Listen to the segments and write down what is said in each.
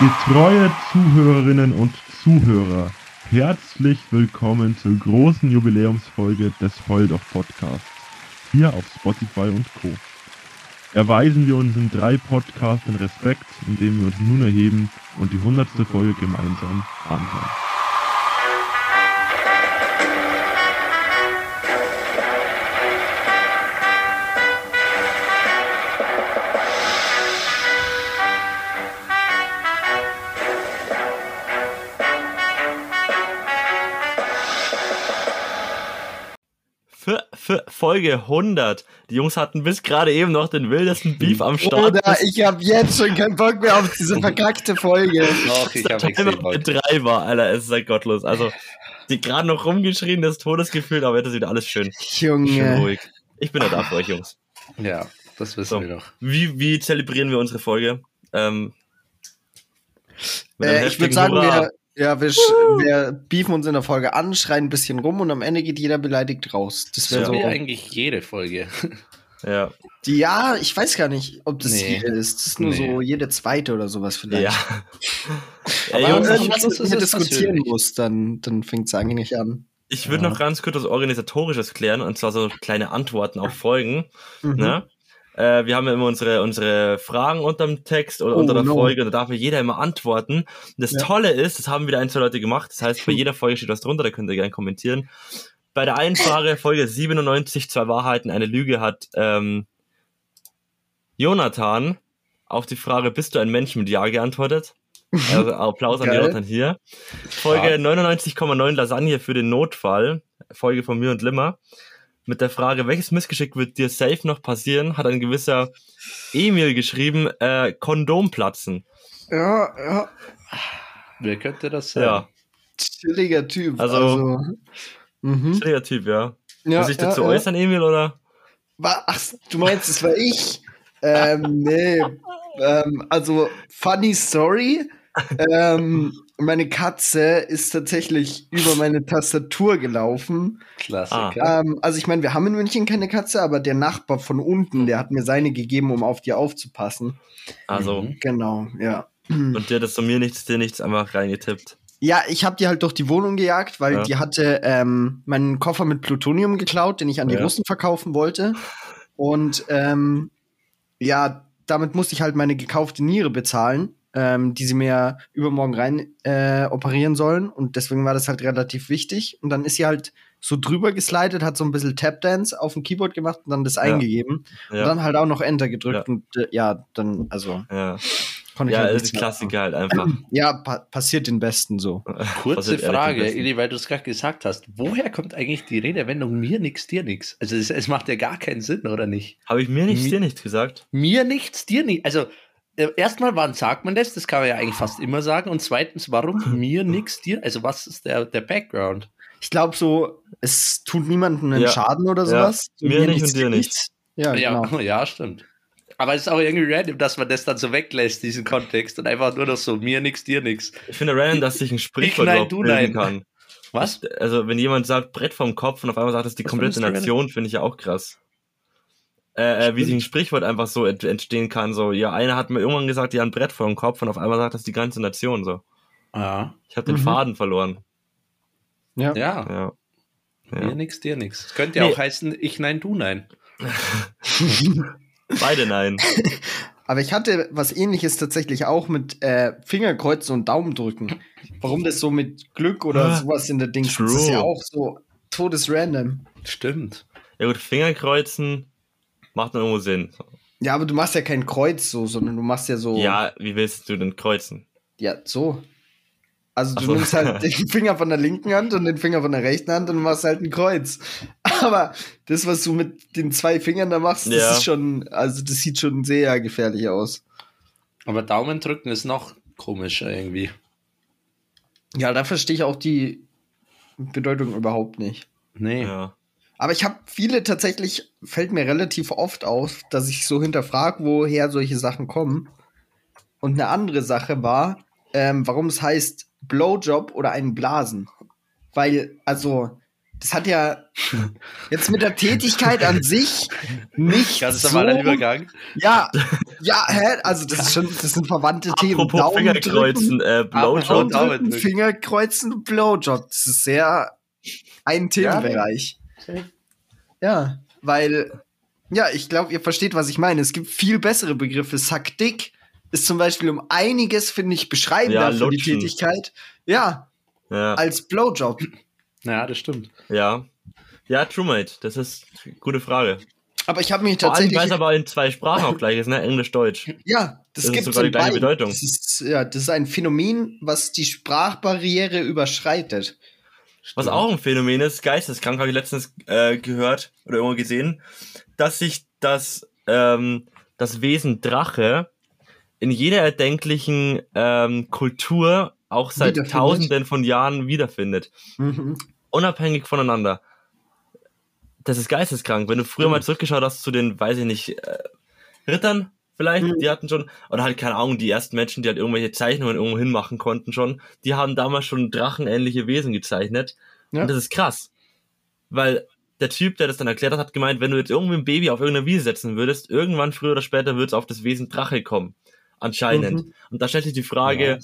Getreue Zuhörerinnen und Zuhörer, herzlich willkommen zur großen Jubiläumsfolge des Heuldoch Podcasts, hier auf Spotify und Co. Erweisen wir unseren drei Podcastern Respekt, indem wir uns nun erheben und die hundertste Folge gemeinsam anhören. Folge 100. Die Jungs hatten bis gerade eben noch den wildesten Beef am Start. Oder ich hab jetzt schon keinen Bock mehr auf diese verkackte Folge. Doch, ich habe drei war, Alter, es ist halt gottlos. Also, die gerade noch rumgeschrien, das Todesgefühl, aber jetzt ist wieder alles schön, schön Junge. ruhig. Ich bin ja da für euch, Jungs. Ja, das wissen So. wir doch. Wie, wie zelebrieren wir unsere Folge? Ähm, Äh, ich würde sagen, Hurra. wir, ja, wir, wir beefen uns in der Folge an, schreien ein bisschen rum und am Ende geht jeder beleidigt raus. Das wäre Ja. So wie so. eigentlich jede Folge. Ja, Die, ja, ich weiß gar nicht, ob das Nee. jede ist. Das ist nur Nee. so jede zweite oder sowas vielleicht. ja. Aber wenn Jungs, man mir ist diskutieren persönlich. muss, dann, dann fängt es eigentlich an. ich würde Ja. noch ganz kurz was Organisatorisches klären, und zwar so kleine Antworten auf Folgen. Mhm. Ne? Äh, wir haben ja immer unsere, unsere Fragen unterm Text oder Oh, unter der no. Folge, da darf ja jeder immer antworten. Und das Ja. Tolle ist, das haben wieder ein, zwei Leute gemacht, das heißt, bei jeder Folge steht was drunter, da könnt ihr gerne kommentieren. Bei der einen Frage, Folge 97, zwei Wahrheiten, eine Lüge, hat ähm, Jonathan auf die Frage, bist du ein Mensch mit Ja geantwortet. Also Applaus an. Jonathan hier. Folge Ja. 99,9 Lasagne für den Notfall, Folge von mir und Limmer. Mit der Frage, welches Missgeschick wird dir safe noch passieren, hat ein gewisser Emil geschrieben, äh, Kondom platzen. Ja, ja. Wer könnte das sein? Ja, Chilliger Typ. Also- mhm. schräger Typ, ja. ja, Muss ich dazu ja, äußern, Emil, oder? Ach, du meinst, es war ich? ähm, nee. Ähm, also, funny story. Ähm, meine Katze ist tatsächlich über meine Tastatur gelaufen. Klassiker. Ähm, also, ich meine, wir haben in München keine Katze, aber der Nachbar von unten, der hat mir seine gegeben, um auf die aufzupassen. Also, Mhm. Genau, ja. und dir hat das so mir nichts, dir nichts einfach reingetippt. Ja, ich habe die halt durch die Wohnung gejagt, weil Ja. die hatte ähm, meinen Koffer mit Plutonium geklaut, den ich an die Ja. Russen verkaufen wollte. Und ähm, ja, damit musste ich halt meine gekaufte Niere bezahlen, ähm, die sie mir übermorgen rein äh, operieren sollen. Und deswegen war das halt relativ wichtig. Und dann ist sie halt so drüber geslidet, hat so ein bisschen Tapdance auf dem Keyboard gemacht und dann das eingegeben. Und Ja, dann halt auch noch Enter gedrückt. Ja. Und äh, ja, dann, also ja. konnte ich ja halt ist nichts die mehr Klassiker halt einfach. Ja, pa passiert den Besten so. Kurze Frage. Eli, weil du es gerade gesagt hast. Woher kommt eigentlich die Redewendung mir nix, dir nix? Also es, es macht ja gar keinen Sinn, oder nicht? Habe ich mir nichts, dir nichts gesagt? Mir nichts, dir nicht. Also erstmal, wann sagt man das? Das kann man ja eigentlich fast immer sagen. Und zweitens, warum mir nix, dir? Also was ist der, der Background? Ich glaube so, es tut niemandem einen Ja. Schaden oder Ja. sowas. So Mir nicht nichts, und dir nichts. Ja, Ja, genau. ja, stimmt. Aber es ist auch irgendwie random, dass man das dann so weglässt, diesen Kontext, und einfach nur noch so, mir nix, dir nix. Ich finde random, dass sich ein Sprichwort nein, überhaupt du bilden nein. kann. Was? Also, wenn jemand sagt Brett vom Kopf und auf einmal sagt es die Was komplette Nation, finde ich ja auch krass. Äh, äh, wie sich ein Sprichwort einfach so ent entstehen kann. So, ja, einer hat mir irgendwann gesagt, ja, ein Brett vor dem Kopf und auf einmal sagt das die ganze Nation so. Ja. Ich habe den Mhm. Faden verloren. Ja. Ja, Ja. mir nix, dir nix. Es könnte ja Nee. auch heißen, ich nein, du nein. Beide nein. Aber ich hatte was ähnliches tatsächlich auch mit äh, Fingerkreuzen und Daumendrücken. Warum das so mit Glück oder Ah, sowas in der Dings das ist true. ja auch so todesrandom. Stimmt. Ja gut, Fingerkreuzen macht dann irgendwo Sinn. Ja, aber du machst ja kein Kreuz so, sondern du machst ja so. Ja, wie willst du denn kreuzen? Ja, so. Also du so. nimmst halt den Finger von der linken Hand und den Finger von der rechten Hand und machst halt ein Kreuz. Aber das, was du mit den zwei Fingern da machst, das Ja. ist schon, also das sieht schon sehr gefährlich aus. Aber Daumen drücken ist noch komischer irgendwie. Ja, da verstehe ich auch die Bedeutung überhaupt nicht. Nee. Ja. Aber ich habe viele tatsächlich, fällt mir relativ oft auf, dass ich so hinterfrage, woher solche Sachen kommen. Und eine andere Sache war, ähm, warum es heißt Blowjob oder einen Blasen. Weil, also, das hat ja jetzt mit der Tätigkeit an sich nicht Ganz so, normaler Übergang. Ja, ja, hä? Also das ist schon, das sind verwandte Themen. Apropos Fingerkreuzen, äh, Apropos Blowjob. Daumen. Fingerkreuzen, Blowjob. Das ist sehr ein Themenbereich. Ja, weil, ja, ich glaube, ihr versteht, was ich meine. Es gibt viel bessere Begriffe. Sack dick ist zum Beispiel um einiges, finde ich, beschreibender Ja, für die. Tätigkeit. Ja, Ja, als Blowjob. Ja, das stimmt. ja. Ja, Truemate, das ist eine gute Frage. Aber ich habe mich Vor allem, tatsächlich. weil es aber in zwei Sprachen auch gleich ist, ne? Englisch, Deutsch. Ja, das, Das gibt sogar die gleiche Bedeutung. Das ist, ja, das ist ein Phänomen, was die Sprachbarriere überschreitet. Was auch ein Phänomen ist, geisteskrank, habe ich letztens äh, gehört oder irgendwo gesehen, dass sich das, ähm, das Wesen Drache in jeder erdenklichen ähm, Kultur auch seit tausenden von Jahren wiederfindet. Mhm. Unabhängig voneinander. Das ist geisteskrank. Wenn du früher mal zurückgeschaut hast zu den, weiß ich nicht, äh, Rittern vielleicht, Mhm. die hatten schon, oder halt keine Ahnung, die ersten Menschen, die halt irgendwelche Zeichnungen irgendwo hinmachen konnten schon, die haben damals schon drachenähnliche Wesen gezeichnet. Ja. Und das ist krass. Weil der Typ, der das dann erklärt hat, hat gemeint, wenn du jetzt irgendwie ein Baby auf irgendeine Wiese setzen würdest, irgendwann früher oder später wird es auf das Wesen Drache kommen. Anscheinend. Mhm. Und da stellt sich die Frage, Ja.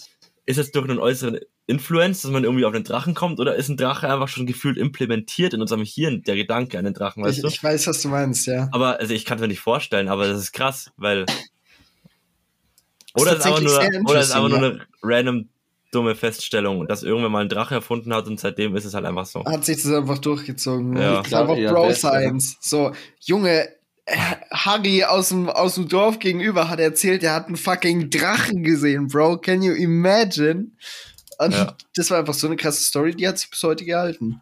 Ist es durch einen äußeren Influence, dass man irgendwie auf den Drachen kommt, oder ist ein Drache einfach schon gefühlt implementiert in unserem Hirn, der Gedanke an den Drachen, weißt Ich, du? ich weiß, was du meinst, ja. Aber also ich kann es mir nicht vorstellen, aber das ist krass, weil. Ist Oder es ist einfach tatsächlich nur, oder es ist einfach nur eine random dumme Feststellung, dass irgendwer mal einen Drache erfunden hat und seitdem ist es halt einfach so. Hat sich das einfach durchgezogen. Ja. Ich glaube, Bro ja, das, ja. Science. So, Junge, Harry aus dem, aus dem Dorf gegenüber hat erzählt, er hat einen fucking Drachen gesehen, Bro. Can you imagine? Und Ja. das war einfach so eine krasse Story, die hat sich bis heute gehalten.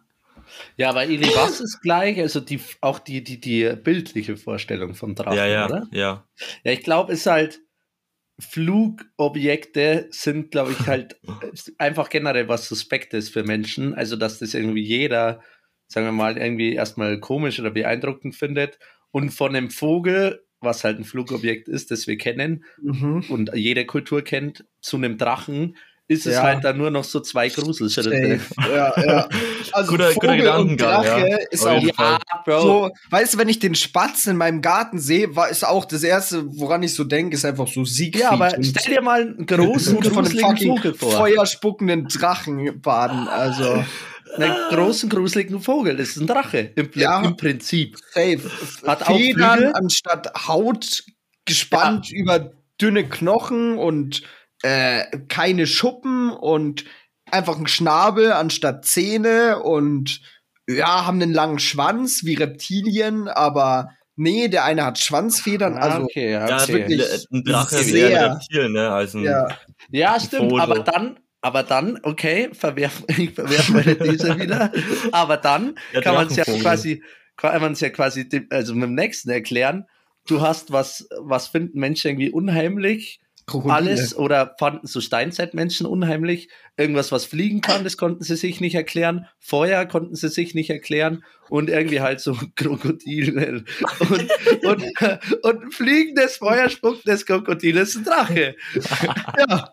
Ja, aber was ist gleich? Also die, auch die, die, die bildliche Vorstellung von Drachen, Ja, ja, oder? ja. Ja, ich glaube, es ist halt, Flugobjekte sind, glaube ich, halt einfach generell was Suspektes für Menschen. Also, dass das irgendwie jeder, sagen wir mal, irgendwie erstmal komisch oder beeindruckend findet. Und von einem Vogel, was halt ein Flugobjekt ist, das wir kennen Mhm. und jede Kultur kennt, zu einem Drachen, ist es Ja. halt dann nur noch so zwei Gruselschritte. Ja, ja. Also Guter- guter Vogel und Gedankengang, Drache ja. ist auch. Ja, Bro. so, weißt du, wenn ich den Spatz in meinem Garten sehe, war ist auch das erste, woran ich so denke, ist einfach so Siegfried. Ja, aber stell dir mal einen großen, von einem fucking Vogel vor. feuerspuckenden Drachen baden. Also, Einen großen, gruseligen Vogel. Das ist ein Drache. Im, Ja. im Prinzip. safe. Hat auch Federn Flügel? anstatt Haut gespannt über dünne Knochen und äh, keine Schuppen und einfach ein Schnabel anstatt Zähne und ja, haben einen langen Schwanz wie Reptilien, aber nee, der eine hat Schwanzfedern, also Ah, okay, ja, Ja, ist okay. wirklich- ein Drache das ist ist eher ein sehr- Reptil, ne? Als ein, ja. Ja, stimmt, Foto. aber dann, aber dann, okay, verwerf, ich verwerf meine These wieder, aber dann Der kann man es ja quasi, kann man es ja quasi, also mit dem nächsten erklären, du hast was, was finden Menschen irgendwie unheimlich, Krokodile. alles, oder fanden so Steinzeitmenschen unheimlich, irgendwas, was fliegen kann, das konnten sie sich nicht erklären, Feuer konnten sie sich nicht erklären, und irgendwie halt so Krokodile und, und, und ein fliegendes, feuerspuckendes Krokodil ist ein Drache. Ja.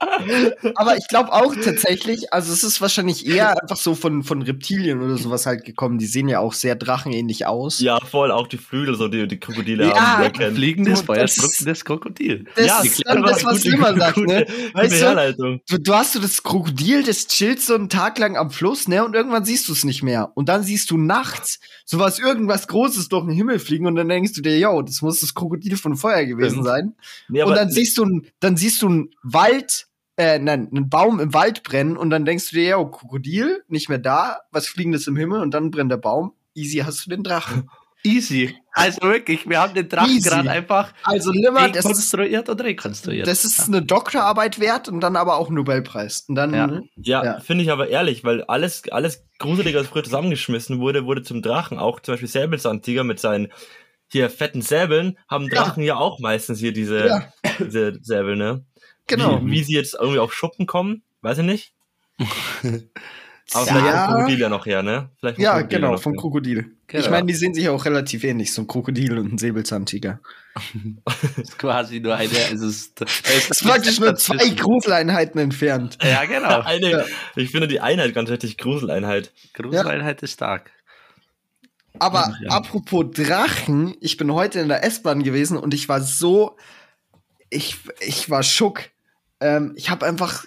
Aber ich glaube auch tatsächlich, also es ist wahrscheinlich eher einfach so von, von Reptilien oder sowas halt gekommen. Die sehen ja auch sehr drachenähnlich aus. Ja, voll, auch die Flügel, so die, die Krokodile Ja, haben, erkennen. fliegendes, Du, das- feuerspuckendes Krokodil. Das ja, ist das, was gute- Lima sagt, ne? Weißt du, du, du hast so das Krokodil, das chillt so einen Tag lang am Fluss, ne? Und irgendwann siehst du es nicht mehr. Und dann siehst du nachts sowas, irgendwas Großes durch den Himmel fliegen und dann denkst du dir, yo, das muss das Krokodil von Feuer gewesen sein. Nee, und dann siehst du, dann siehst du einen Wald, äh, nein, einen Baum im Wald brennen und dann denkst du dir, ja, Krokodil, nicht mehr da, was fliegendes im Himmel und dann brennt der Baum. Easy hast du den Drachen. Easy. Also wirklich, wir haben den Drachen gerade einfach Also das ist, rekonstruiert und rekonstruiert. das ist eine Doktorarbeit wert und dann aber auch einen Nobelpreis. Und dann, Ja. Ja, Ja. finde ich aber ehrlich, weil alles, alles Gruselige, was früher zusammengeschmissen wurde, wurde zum Drachen. Auch zum Beispiel Säbelzahntiger mit seinen hier fetten Säbeln haben Ja. Drachen ja, auch meistens hier diese, Ja. diese Säbel, ne? genau. Wie, wie sie jetzt irgendwie auf Schuppen kommen, weiß ich nicht. Aber Ja. vielleicht vom Krokodil ja noch her, ne? Ja, Krokodil genau, vom her. Krokodil. Genau. Ich meine, die sehen sich auch relativ ähnlich, so ein Krokodil und ein Säbelzahntiger. Das ist quasi nur eine. Es ist, es Das ist praktisch nur zwei Gruseleinheiten entfernt. Ja, genau. Eine, Ja. Ich finde die Einheit ganz richtig Gruseleinheit. Gruseleinheit ist stark. Aber Ja. apropos Drachen, ich bin heute in der S-Bahn gewesen und ich war so, ich, ich war schock. Ähm, ich habe einfach,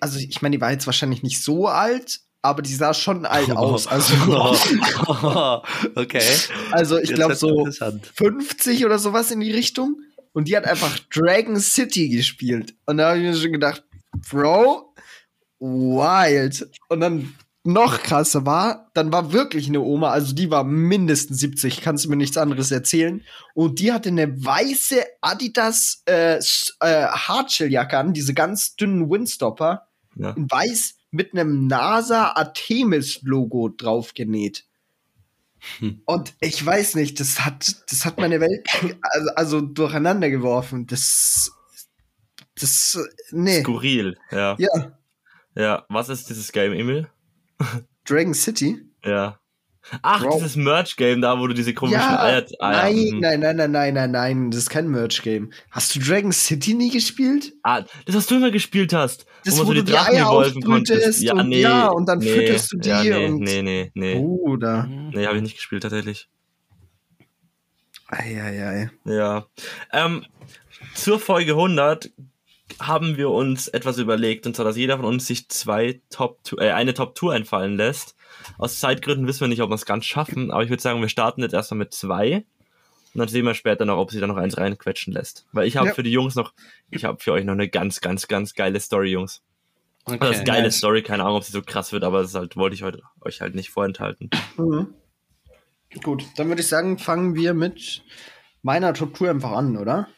also ich meine, die war jetzt wahrscheinlich nicht so alt, aber die sah schon alt aus. Also, okay. also ich glaube so interessant. 50 oder sowas in die Richtung. Und die hat einfach Dragon City gespielt. Und da habe ich mir schon gedacht, Bro, wild. Und dann noch krasser war, dann war wirklich eine Oma, also die war mindestens 70, kannst du mir nichts anderes erzählen. Und die hatte eine weiße Adidas äh, äh, Hardshelljacke an, diese ganz dünnen Windstopper, Ja. in weiß mit einem NASA Artemis Logo drauf genäht. Hm. Und ich weiß nicht, das hat, das hat meine Welt also, also durcheinander geworfen. Das, das, nee, Skurril, ja. ja, Ja, was ist dieses Game, Emil? Dragon City. Ja. Ach, Bro. dieses Merch-Game da, wo du diese komischen Ja, Eier. Eier nein, mhm. nein, nein, nein, nein, nein, nein, das ist kein Merch-Game. Hast du Dragon City nie gespielt? Ah, das, was du immer gespielt hast. Das, wo wo du die Drachen Eier revolven konntest. Ja, und- nee. ja, und dann nee, fütterst du die ja, nee, und- Nee, nee, nee. Bruder. Nee, habe ich nicht gespielt tatsächlich. Eieiei. Ja. Ähm, zur Folge 100 haben wir uns etwas überlegt, und zwar, dass jeder von uns sich zwei Top äh, eine Top Tour einfallen lässt. Aus Zeitgründen wissen wir nicht, ob wir es ganz schaffen, aber ich würde sagen, wir starten jetzt erstmal mit zwei. Und dann sehen wir später noch, ob sich da noch eins reinquetschen lässt. Weil ich habe Ja. für die Jungs noch, ich habe für euch noch eine ganz, ganz, ganz geile Story, Jungs. Also das ist Okay. eine geile nice. Story, keine Ahnung, ob sie so krass wird, aber das halt, wollte ich heute, euch halt nicht vorenthalten. Mhm. Gut, dann würde ich sagen, fangen wir mit meiner Top Tour einfach an, oder?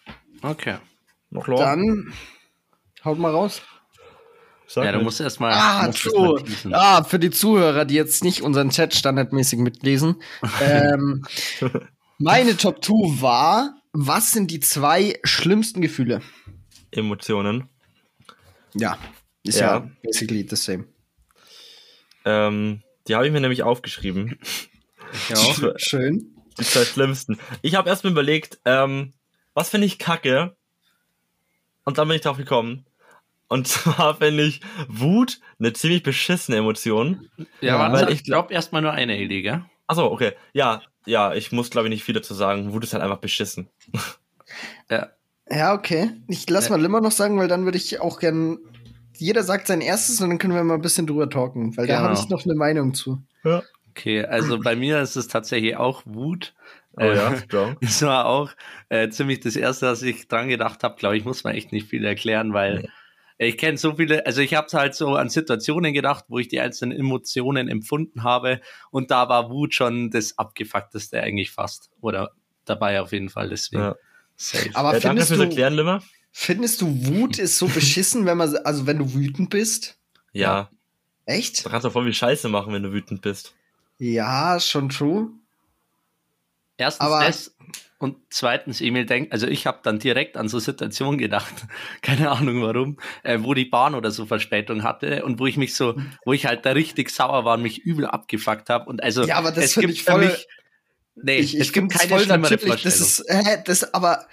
okay. Noch? Dann haut mal raus. Sag Ja, du nicht. musst erstmal. Ah, true. Ah, für die Zuhörer, die jetzt nicht unseren Chat standardmäßig mitlesen. ähm, meine Top 2 war, was sind die zwei schlimmsten Gefühle? Emotionen. Ja, ist ja, Ja. basically the same. Ähm, die habe ich mir nämlich aufgeschrieben. Ja, schön. Die zwei schlimmsten. Ich habe erstmal überlegt, ähm, was finde ich kacke? Und dann bin ich drauf gekommen. Und zwar finde ich Wut eine ziemlich beschissene Emotion. Ja, Ja, warte, weil ich glaube erstmal nur eine Idee, gell? Achso, okay. Ja, ja, ich muss glaube ich nicht viel dazu sagen. Wut ist halt einfach beschissen. Ja. Ja, okay. Ich lass mal Limmer noch sagen, weil dann würde ich auch gern. Jeder sagt sein erstes und dann können wir mal ein bisschen drüber talken, weil da Genau. habe ich noch eine Meinung zu. Okay, also bei mir ist es tatsächlich auch Wut. Oh ja, Äh, strong. Das war auch äh, ziemlich das erste, was ich dran gedacht habe. Glaube ich, muss man echt nicht viel erklären, weil ich kenne so viele, also ich habe halt so an Situationen gedacht, wo ich die einzelnen Emotionen empfunden habe und da war Wut schon das abgefuckteste eigentlich fast. Oder dabei auf jeden Fall, deswegen. Ja. Safe. Aber Ja, danke findest, fürs du, Erklären, Limmer. findest du, Wut ist so beschissen, wenn man, also wenn du wütend bist? Ja, Echt? da kannst du voll viel Scheiße machen, wenn du wütend bist. Ja, schon true. Erstens Aber- das und zweitens, Emil denkt, also ich habe dann direkt an so Situationen gedacht, keine Ahnung warum, äh, wo die Bahn oder so Verspätung hatte und wo ich mich so, wo ich halt da richtig sauer war und mich übel abgefuckt habe und also Ja, aber das es finde gibt ich für voll- mich, nee, Ich, ich es gibt keine schlimmere natürlich, das Vorstellung. ist, hä, das, aber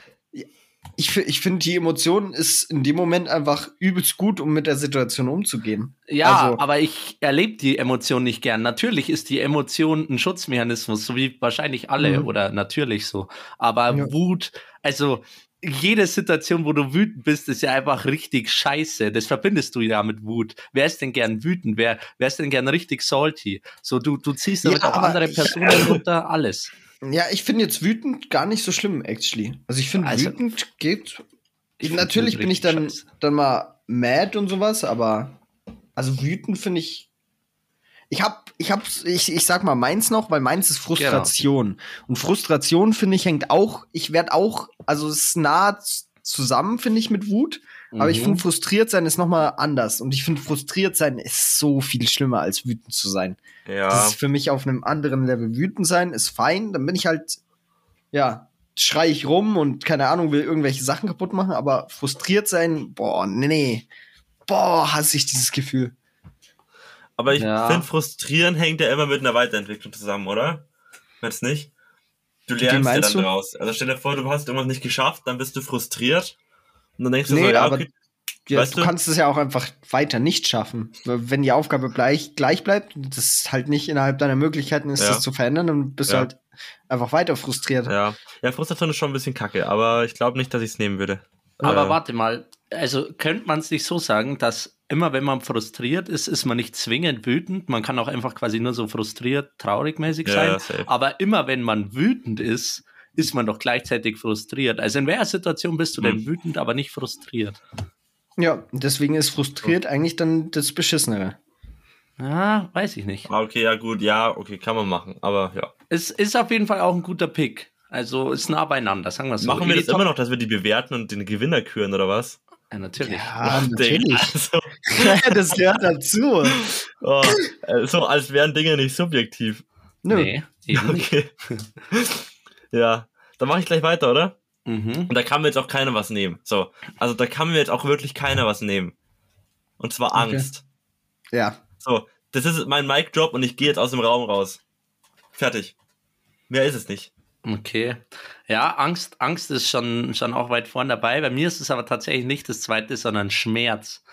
ich, ich finde, die Emotion ist in dem Moment einfach übelst gut, um mit der Situation umzugehen. Ja, Also- aber ich erlebe die Emotion nicht gern. Natürlich ist die Emotion ein Schutzmechanismus, so wie wahrscheinlich alle Mhm. oder natürlich so. Aber Ja. Wut, also jede Situation, wo du wütend bist, ist ja einfach richtig scheiße. Das verbindest du ja mit Wut. Wer ist denn gern wütend? Wer, wer ist denn gern richtig salty? So, du, du ziehst damit Ja, auch andere Personen runter, alles. Ja, ich finde jetzt wütend gar nicht so schlimm, actually. Also ich finde, Also, wütend geht. ich natürlich bin ich dann, scheiße. dann mal mad und sowas, aber also wütend finde ich. Ich hab, ich hab, ich, ich sag mal meins noch, weil meins ist Frustration. Und Frustration, finde ich, hängt auch, ich werde auch, also es ist nah zusammen, finde ich, mit Wut. Aber ich Mhm. finde, frustriert sein ist noch mal anders. Und ich finde, frustriert sein ist so viel schlimmer, als wütend zu sein. Das Ja, ist für mich auf einem anderen Level. Wütend sein ist fein, dann bin ich halt, ja, schrei ich rum und keine Ahnung, will irgendwelche Sachen kaputt machen, aber frustriert sein, boah, nee, nee. Boah, hasse ich dieses Gefühl. aber ich Ja. finde, frustrieren hängt ja immer mit einer Weiterentwicklung zusammen, oder? Meinst nicht? Du lernst ja dann du? draus. Also stell dir vor, du hast irgendwas nicht geschafft, dann bist du frustriert. Und dann denkst du Nee, so, ja, aber- okay, Ja, Weißt du, du? kannst es ja auch einfach weiter nicht schaffen. Wenn die Aufgabe gleich, gleich bleibt, und das halt nicht innerhalb deiner Möglichkeiten ist, Ja. das zu verändern, dann bist Ja. du halt einfach weiter frustriert. Ja. Ja, Frustration ist schon ein bisschen kacke, aber ich glaube nicht, dass ich es nehmen würde. Aber Äh, warte mal, also könnte man es nicht so sagen, dass immer wenn man frustriert ist, ist man nicht zwingend wütend. Man kann auch einfach quasi nur so frustriert, traurig mäßig Ja, sein. ja. Aber immer wenn man wütend ist, ist man doch gleichzeitig frustriert. Also in welcher Situation bist du denn Hm. wütend, aber nicht frustriert? Ja, deswegen ist frustriert eigentlich dann das Beschissenere. Ah, weiß ich nicht. Ah, Okay, ja gut, ja, okay, kann man machen, aber ja. Es ist auf jeden Fall auch ein guter Pick. Also ist nah beieinander, sagen wir so. Machen wir das immer noch, dass wir die bewerten und den Gewinner küren oder was? Ja, natürlich. Ja, natürlich. Also, das gehört dazu. oh, äh, so als wären Dinge nicht subjektiv. Nö. Nee, eben nicht. Okay. ja, dann mache ich gleich weiter, oder? Mhm. Und da kann mir jetzt auch keiner was nehmen. So, also da kann mir jetzt auch wirklich keiner was nehmen. Und zwar Okay. Angst. Ja. So, das ist mein Mic Drop und ich gehe jetzt aus dem Raum raus. Fertig. Mehr ist es nicht. Okay. Ja, Angst, Angst ist schon, schon auch weit vorn dabei. Bei mir ist es aber tatsächlich nicht das zweite, sondern Schmerz.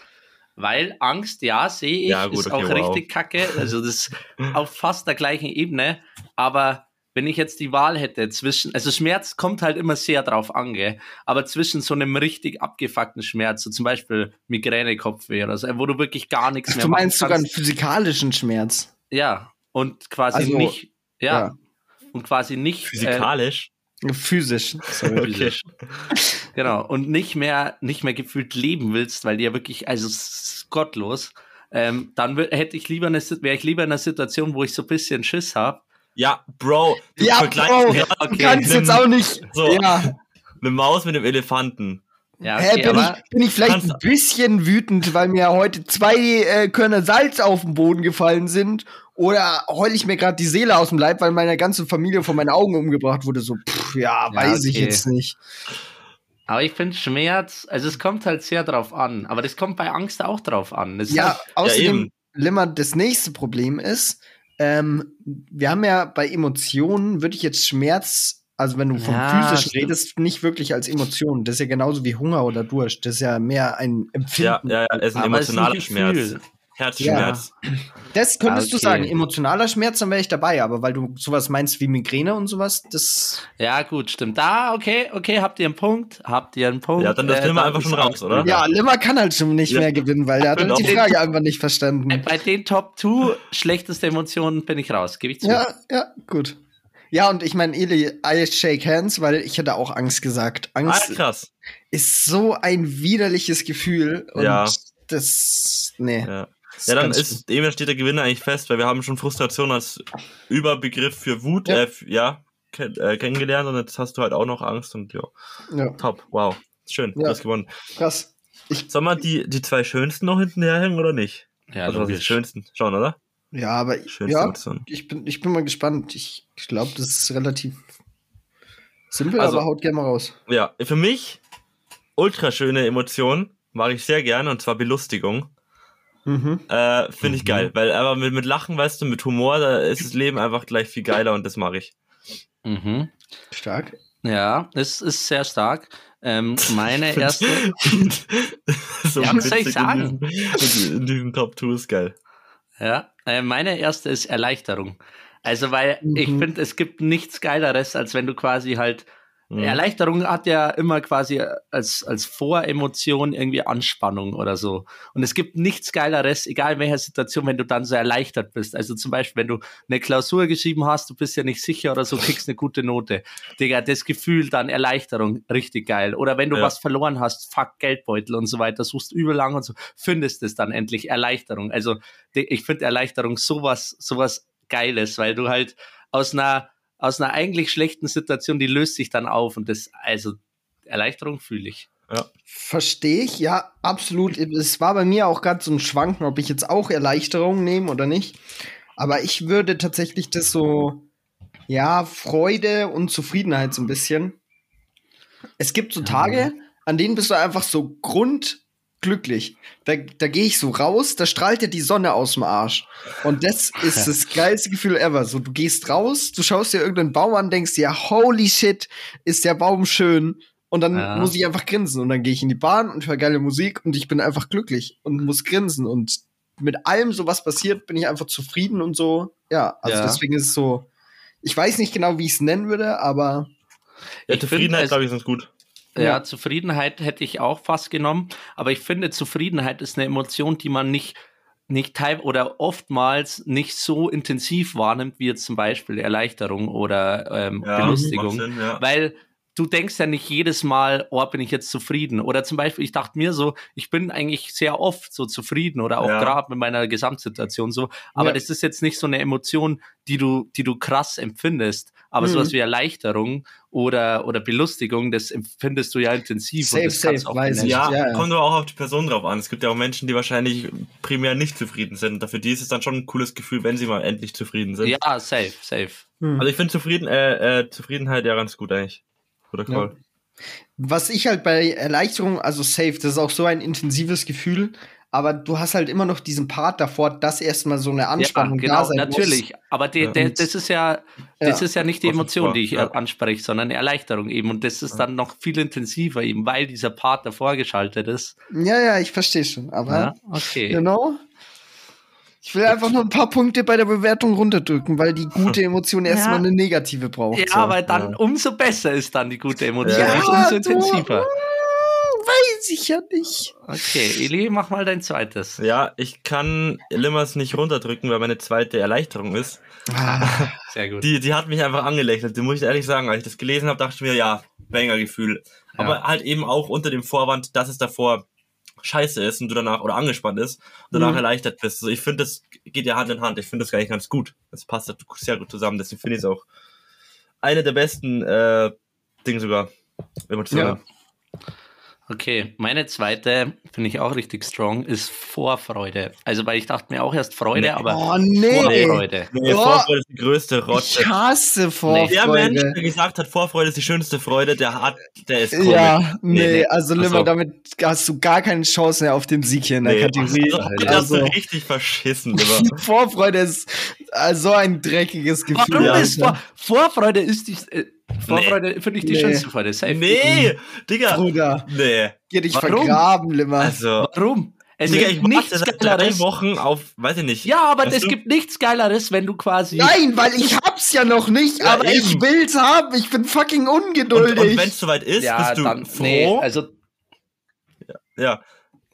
Weil Angst, ja, sehe ich, Ja, gut, ist okay, auch wow. richtig kacke. Also das ist auf fast der gleichen Ebene. Aber wenn ich jetzt die Wahl hätte zwischen, also Schmerz kommt halt immer sehr drauf an, gell? aber zwischen so einem richtig abgefuckten Schmerz, so zum Beispiel Migräne, Kopfweh oder so, wo du wirklich gar nichts mehr Du meinst sogar einen physikalischen Schmerz. Ja, und quasi Also, nicht, ja, ja. und quasi nicht, äh, Physikalisch. Physisch. Sorry. physisch. Genau. Und nicht mehr, nicht mehr gefühlt leben willst, weil die ja wirklich, also es ist gottlos, ähm, dann hätte ich lieber eine, wäre ich lieber in einer Situation, wo ich so ein bisschen Schiss habe. Ja, Bro. Du Ja, vergleichst Bro, ja, du okay, kannst nimm- jetzt auch nicht. So. Ja. eine Maus mit dem Elefanten. Ja, Hä, okay, bin, aber ich, bin ich vielleicht kannst- ein bisschen wütend, weil mir heute zwei äh, Körner Salz auf den Boden gefallen sind? Oder heul ich mir gerade die Seele aus dem Leib, weil meine ganze Familie vor meinen Augen umgebracht wurde? So, pff, ja, Ja, weiß ich okay. jetzt nicht. aber ich finde Schmerz, also es kommt halt sehr drauf an. Aber das kommt bei Angst auch drauf an. Das ist Ja, halt, außerdem, eben. Limmer, das nächste Problem ist, ähm, wir haben ja bei Emotionen, würde ich jetzt Schmerz, also wenn du vom Ja, physischen stimmt. redest, nicht wirklich als Emotion. Das ist ja genauso wie Hunger oder Durst. Das ist ja mehr ein Ja, Empfinden. ja, ja, aber es ist ein emotionaler Schmerz. Herzschmerz. Das könntest du Okay. sagen. Emotionaler Schmerz, dann wäre ich dabei. Aber weil du sowas meinst wie Migräne und sowas, das. Ja, gut, stimmt. Da, okay, okay, habt ihr einen Punkt? Habt ihr einen Punkt? Ja, dann das nehmen wir da einfach ist schon raus, oder? Ja, Limmer kann halt schon nicht Ja. mehr gewinnen, weil er hat Genau. die Frage einfach nicht Äh, verstanden. Bei den Top 2 schlechteste Emotionen bin ich raus, gebe ich zu. Ja, ja, gut. Ja, und ich meine, Eli, I shake hands, weil ich hätte auch Angst gesagt. Ah, Angst krass. ist so ein widerliches Gefühl. Und Ja. das. Nee. Ja. Das Ja, dann ist eben steht der Gewinner eigentlich fest, weil wir haben schon Frustration als Überbegriff für Wut, Ja. äh, ja ken äh, kennengelernt und jetzt hast du halt auch noch Angst und ja. Ja, top, wow, schön, Ja. du hast gewonnen. krass. Sollen wir die, die zwei schönsten noch hinterher hängen oder nicht? Ja, also was ist die logisch. schönsten? Schon, oder? Ja, aber Schönste ja, ich bin, ich bin mal gespannt. Ich, ich glaube, das ist relativ simpel, Also- aber haut gerne mal raus. Ja, für mich ultra schöne Emotion, mag ich sehr gerne und zwar Belustigung. Mhm. Äh, Finde ich Mhm. geil, weil aber mit, mit Lachen, weißt du, mit Humor, da ist das Leben einfach gleich viel geiler und das mag ich. Mhm. Stark. Ja, es ist sehr stark. Ähm, meine erste. so Ja, was soll ich sagen? In diesen, in diesen Top 2 ist geil. Ja, äh, meine erste ist Erleichterung. Also, weil Mhm. ich finde, es gibt nichts Geileres, als wenn du quasi halt. Mhm. Erleichterung hat ja immer quasi als, als Voremotion irgendwie Anspannung oder so. Und es gibt nichts Geileres, egal in welcher Situation, wenn du dann so erleichtert bist. Also zum Beispiel, wenn du eine Klausur geschrieben hast, du bist ja nicht sicher oder so, kriegst eine gute Note. Digga, das Gefühl dann Erleichterung, richtig geil. Oder wenn du Ja. was verloren hast, fuck Geldbeutel und so weiter, suchst übel lang und so, findest es dann endlich Erleichterung. Also ich finde Erleichterung sowas, sowas Geiles, weil du halt aus einer, aus einer eigentlich schlechten Situation, die löst sich dann auf und das, also Erleichterung fühle ich. Verstehe ich, ja, absolut. Es war bei mir auch gerade so ein Schwanken, ob ich jetzt auch Erleichterung nehme oder nicht. Aber ich würde tatsächlich das so, ja, Freude und Zufriedenheit so ein bisschen. Es gibt so Tage, an denen bist du einfach so grundglücklich. Da, da gehe ich so raus, da strahlt dir die Sonne aus dem Arsch. Und das ist das geilste Gefühl ever. So, du gehst raus, du schaust dir irgendeinen Baum an, denkst dir, holy shit, ist der Baum schön. Und dann Ja. muss ich einfach grinsen. Und dann gehe ich in die Bahn und höre geile Musik und ich bin einfach glücklich und muss grinsen. Und mit allem, so was passiert, bin ich einfach zufrieden und so. Ja, also Ja. deswegen ist es so. Ich weiß nicht genau, wie ich es nennen würde, aber Ja, Zufriedenheit, glaube ich, ist gut. Ja, Ja. Zufriedenheit hätte ich auch fast genommen, aber ich finde, Zufriedenheit ist eine Emotion, die man nicht, nicht teil oder oftmals nicht so intensiv wahrnimmt, wie jetzt zum Beispiel Erleichterung oder ähm, Ja, Belustigung. Sinn, ja. Weil du denkst ja nicht jedes Mal, oh, bin ich jetzt zufrieden. Oder zum Beispiel, ich dachte mir so, ich bin eigentlich sehr oft so zufrieden oder auch Ja. gerade mit meiner Gesamtsituation so. Aber Ja. das ist jetzt nicht so eine Emotion, die du, die du krass empfindest. Aber Mhm. sowas wie Erleichterung oder, oder Belustigung, das empfindest du ja intensiv. Safe, und das kannst safe, auch weiß ich. Ja, ja. kommt aber auch auf die Person drauf an. Es gibt ja auch Menschen, die wahrscheinlich primär nicht zufrieden sind. Und Dafür die ist es dann schon ein cooles Gefühl, wenn sie mal endlich zufrieden sind. Ja, safe, safe. hm. Also ich finde Zufrieden, äh, äh, Zufriedenheit ja ganz gut eigentlich. Guter Ja. Call. was ich halt bei Erleichterung, also safe, das ist auch so ein intensives Gefühl, aber du hast halt immer noch diesen Part davor, dass erstmal so eine Ja, Anspannung da genau, sein natürlich. Aber die, Ja. der, das ist ja, das Ja. ist ja nicht die Emotion, die ich ja. anspreche, sondern eine Erleichterung eben. Und das ist dann noch viel intensiver eben, weil dieser Part davor geschaltet ist. muss. Ja, ja, ich verstehe schon, aber Ja, okay. genau. Ich will einfach noch ein paar Punkte bei der Bewertung runterdrücken, weil die gute Emotion erstmal eine negative braucht. Ja, so. weil dann ja. umso besser ist dann die gute Emotion. Ja, und umso du- intensiver. Weiß ich ja nicht. Okay, Eli, mach mal dein zweites. Ja, ich kann Limmers nicht runterdrücken, weil meine zweite Erleichterung ist. Ah, Sehr gut. Die, die hat mich einfach angelächelt. Die muss ich ehrlich sagen. Als ich das gelesen habe, dachte ich mir, ja, Banger-Gefühl. Aber halt eben auch unter dem Vorwand, dass es davor scheiße ist und du danach oder angespannt ist und danach Mhm. erleichtert bist. Also ich finde, das geht ja Hand in Hand. Ich finde das gar nicht ganz gut. Das passt halt sehr gut zusammen. Deswegen finde ich es auch eine der besten äh, Dinge sogar. Emotionen. Okay, meine zweite, finde ich auch richtig strong, ist Vorfreude. Also, weil ich dachte mir auch erst Freude, Nee. aber oh, nee. Vorfreude. Nee, Oh. Vorfreude ist die größte Rotze. Ich hasse Vorfreude. Der Mensch, der gesagt hat, Vorfreude ist die schönste Freude, der hat, der ist komisch. Ja, nee, Nee, also Limmer, damit hast du gar keine Chance mehr auf den Sieg hier in der Nee, Kategorie. also, das hast du Also, richtig verschissen, Lieber. Vorfreude ist äh, so ein dreckiges Gefühl. Warum Ja. ist Vor Vorfreude ist die Vorfreude finde ich die Nee. schönste Freude. Safe. Nee, Digga. Bruder, Nee. geh dich Warum? vergraben, Limmer. Also, Warum? Es Digga, ich gibt warte nichts seit drei Geileres. Wochen auf, weiß ich nicht. Ja, aber es du? gibt nichts Geileres, wenn du quasi. Nein, weil ich hab's ja noch nicht, Ja, aber ich eben. will's haben. Ich bin fucking Und, ungeduldig. und wenn es soweit ist, ja, bist du dann, froh. nee, also ja.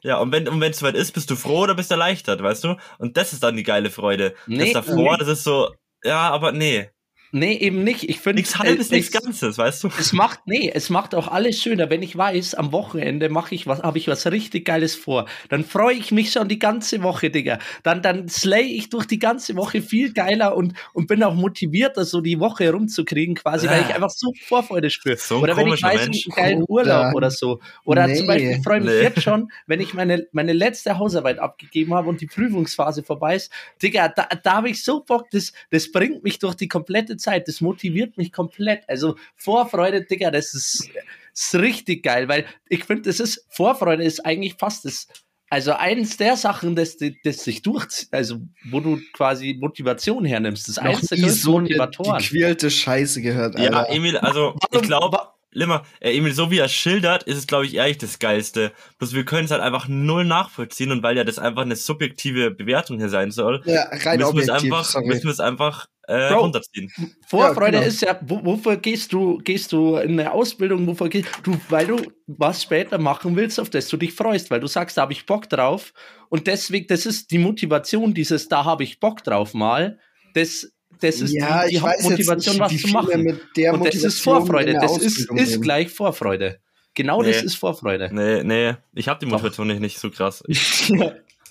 Ja, und wenn und wenn es soweit ist, bist du froh oder bist erleichtert, weißt du? Und das ist dann die geile Freude. Nee, das davor, nee. das ist so, ja, aber nee. Nee, eben nicht. Ich finde Nichts halbes, äh, nichts es- Ganzes, weißt du? Es macht, nee, es macht auch alles schöner, wenn ich weiß, am Wochenende mache ich was, habe ich was richtig Geiles vor. Dann freue ich mich schon die ganze Woche, Digga. Dann, dann slay ich durch die ganze Woche viel geiler und, und bin auch motivierter, so die Woche rumzukriegen, quasi, weil ich Ah. einfach so Vorfreude spüre. So ein oder wenn ich weiß, Mensch. einen geilen. Urlaub oder so. Oder Nee. zum Beispiel, ich freue mich Nee. jetzt schon, wenn ich meine, meine letzte Hausarbeit abgegeben habe und die Prüfungsphase vorbei ist. Digga, da, da habe ich so Bock, das, das bringt mich durch die komplette Zeit, das motiviert mich komplett. Also Vorfreude, Digga, das ist, ist richtig geil, weil ich finde, das ist, Vorfreude ist eigentlich fast das, also eins der Sachen, das, das sich durchzieht, also wo du quasi Motivation hernimmst, das ist noch eins der nie größten so Motivatoren. gequälte Scheiße gehört, Ja, Alter. Emil, also ich glaube, Limmer, äh, Emil, so wie er schildert, ist es, glaube ich, ehrlich das Geilste. Bloß wir können es halt einfach null nachvollziehen und weil ja das einfach eine subjektive Bewertung hier sein soll, ja, rein müssen wir es einfach, sorry. müssen wir es einfach äh, Bro. runterziehen. Vorfreude Ja, genau. ist ja, wo, wofür gehst du, gehst du in eine Ausbildung, wofür gehst du, weil du was später machen willst, auf das du dich freust, weil du sagst, da habe ich Bock drauf. Und deswegen, das ist die Motivation, dieses, da habe ich Bock drauf mal. Das, das ist ja, die, die Hauptmotivation, was zu machen. mit der Und das ist Vorfreude. Das ist, Ausbildung ist gleich Vorfreude. Genau Nee. das ist Vorfreude. Nee, nee, ich habe die Motivation nicht, nicht so krass.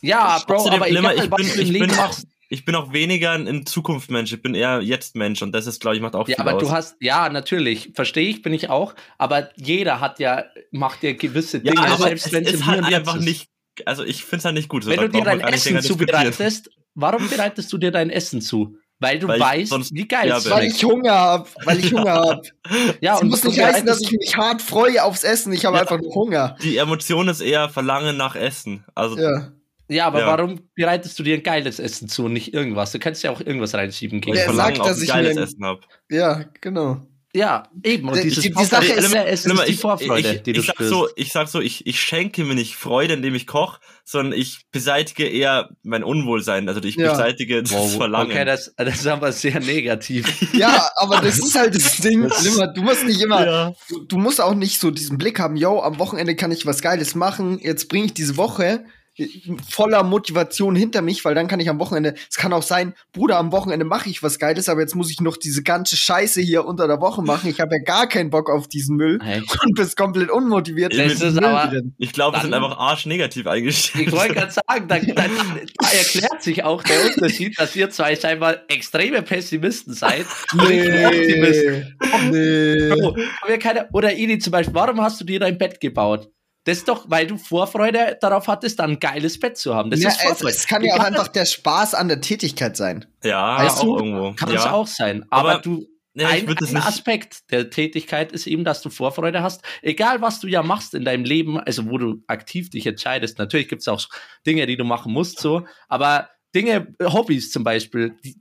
Ja, Bro, aber egal, ich was bin, du im ich Leben machst. Ich bin auch weniger ein, Zukunftsmensch, ich bin eher Jetzt-Mensch und das ist, glaube ich, macht auch Ja, viel aber aus. du hast, ja, natürlich, verstehe ich, bin ich auch, aber jeder hat ja, macht ja gewisse ja, Dinge, aber selbst es wenn es ist im halt Jetzt einfach ist. nicht, also ich finde es halt nicht gut. So, Wenn du dir dein Essen zubereitest, warum bereitest du dir dein Essen zu? Weil du Weil ich weißt, sonst wie geil es sterbe. Weil ich Hunger hab, weil ich Hunger hab. Ja, und muss nicht heißen, dass ich mich hart freue aufs Essen. Ich habe Ja. einfach nur Hunger. Die Emotion ist eher Verlangen nach Essen. Also Ja. Ja, aber Ja. warum bereitest du dir ein geiles Essen zu und nicht irgendwas? Du kannst ja auch irgendwas reinschieben gegen. ich Verlangen sagt, auf dass ein ich geiles mir- Essen habe. Ja, genau. Ja, eben. Und Die- dieses die- die Sache ist- ja, es Nimm mal, ist die ich, Vorfreude, ich, die du ich sag spürst. so, ich sag so, ich, ich schenke mir nicht Freude, indem ich koche, sondern ich beseitige eher mein Unwohlsein. Also ich Ja. beseitige das Wow, Verlangen. Okay, das, das ist aber sehr negativ. Ja, aber das ist halt das Ding. Limmer, du musst nicht immer, ja. du, du musst auch nicht so diesen Blick haben, yo, am Wochenende kann ich was Geiles machen, jetzt bringe ich diese Woche voller Motivation hinter mich, weil dann kann ich am Wochenende, es kann auch sein, Bruder, am Wochenende mache ich was Geiles, aber jetzt muss ich noch diese ganze Scheiße hier unter der Woche machen. Ich habe ja gar keinen Bock auf diesen Müll Hey. und bist komplett unmotiviert. Aber-. Ich glaube, wir sind Dann- einfach arschnegativ eingestellt. Ich wollte gerade sagen, da, da, da erklärt sich auch der Unterschied, dass ihr zwei scheinbar extreme Pessimisten seid. und ich ein Optimist. Nee. Bro, haben wir keine, oder Ili zum Beispiel, warum hast du dir dein Bett gebaut? Das ist doch, weil du Vorfreude darauf hattest, dann ein geiles Bett zu haben. Das Ja, ist es, Vorfreude. es kann ja auch einfach der Spaß an der Tätigkeit sein. Ja, Weißt auch du, irgendwo. Kann ja. es auch sein. Aber, Aber- du, Ja, ein, ein nicht- Aspekt der Tätigkeit ist eben, dass du Vorfreude hast. Egal, was du ja machst in deinem Leben, also wo du aktiv dich entscheidest. Natürlich gibt es auch Dinge, die du machen musst, so. Aber Dinge, Hobbys zum Beispiel, die,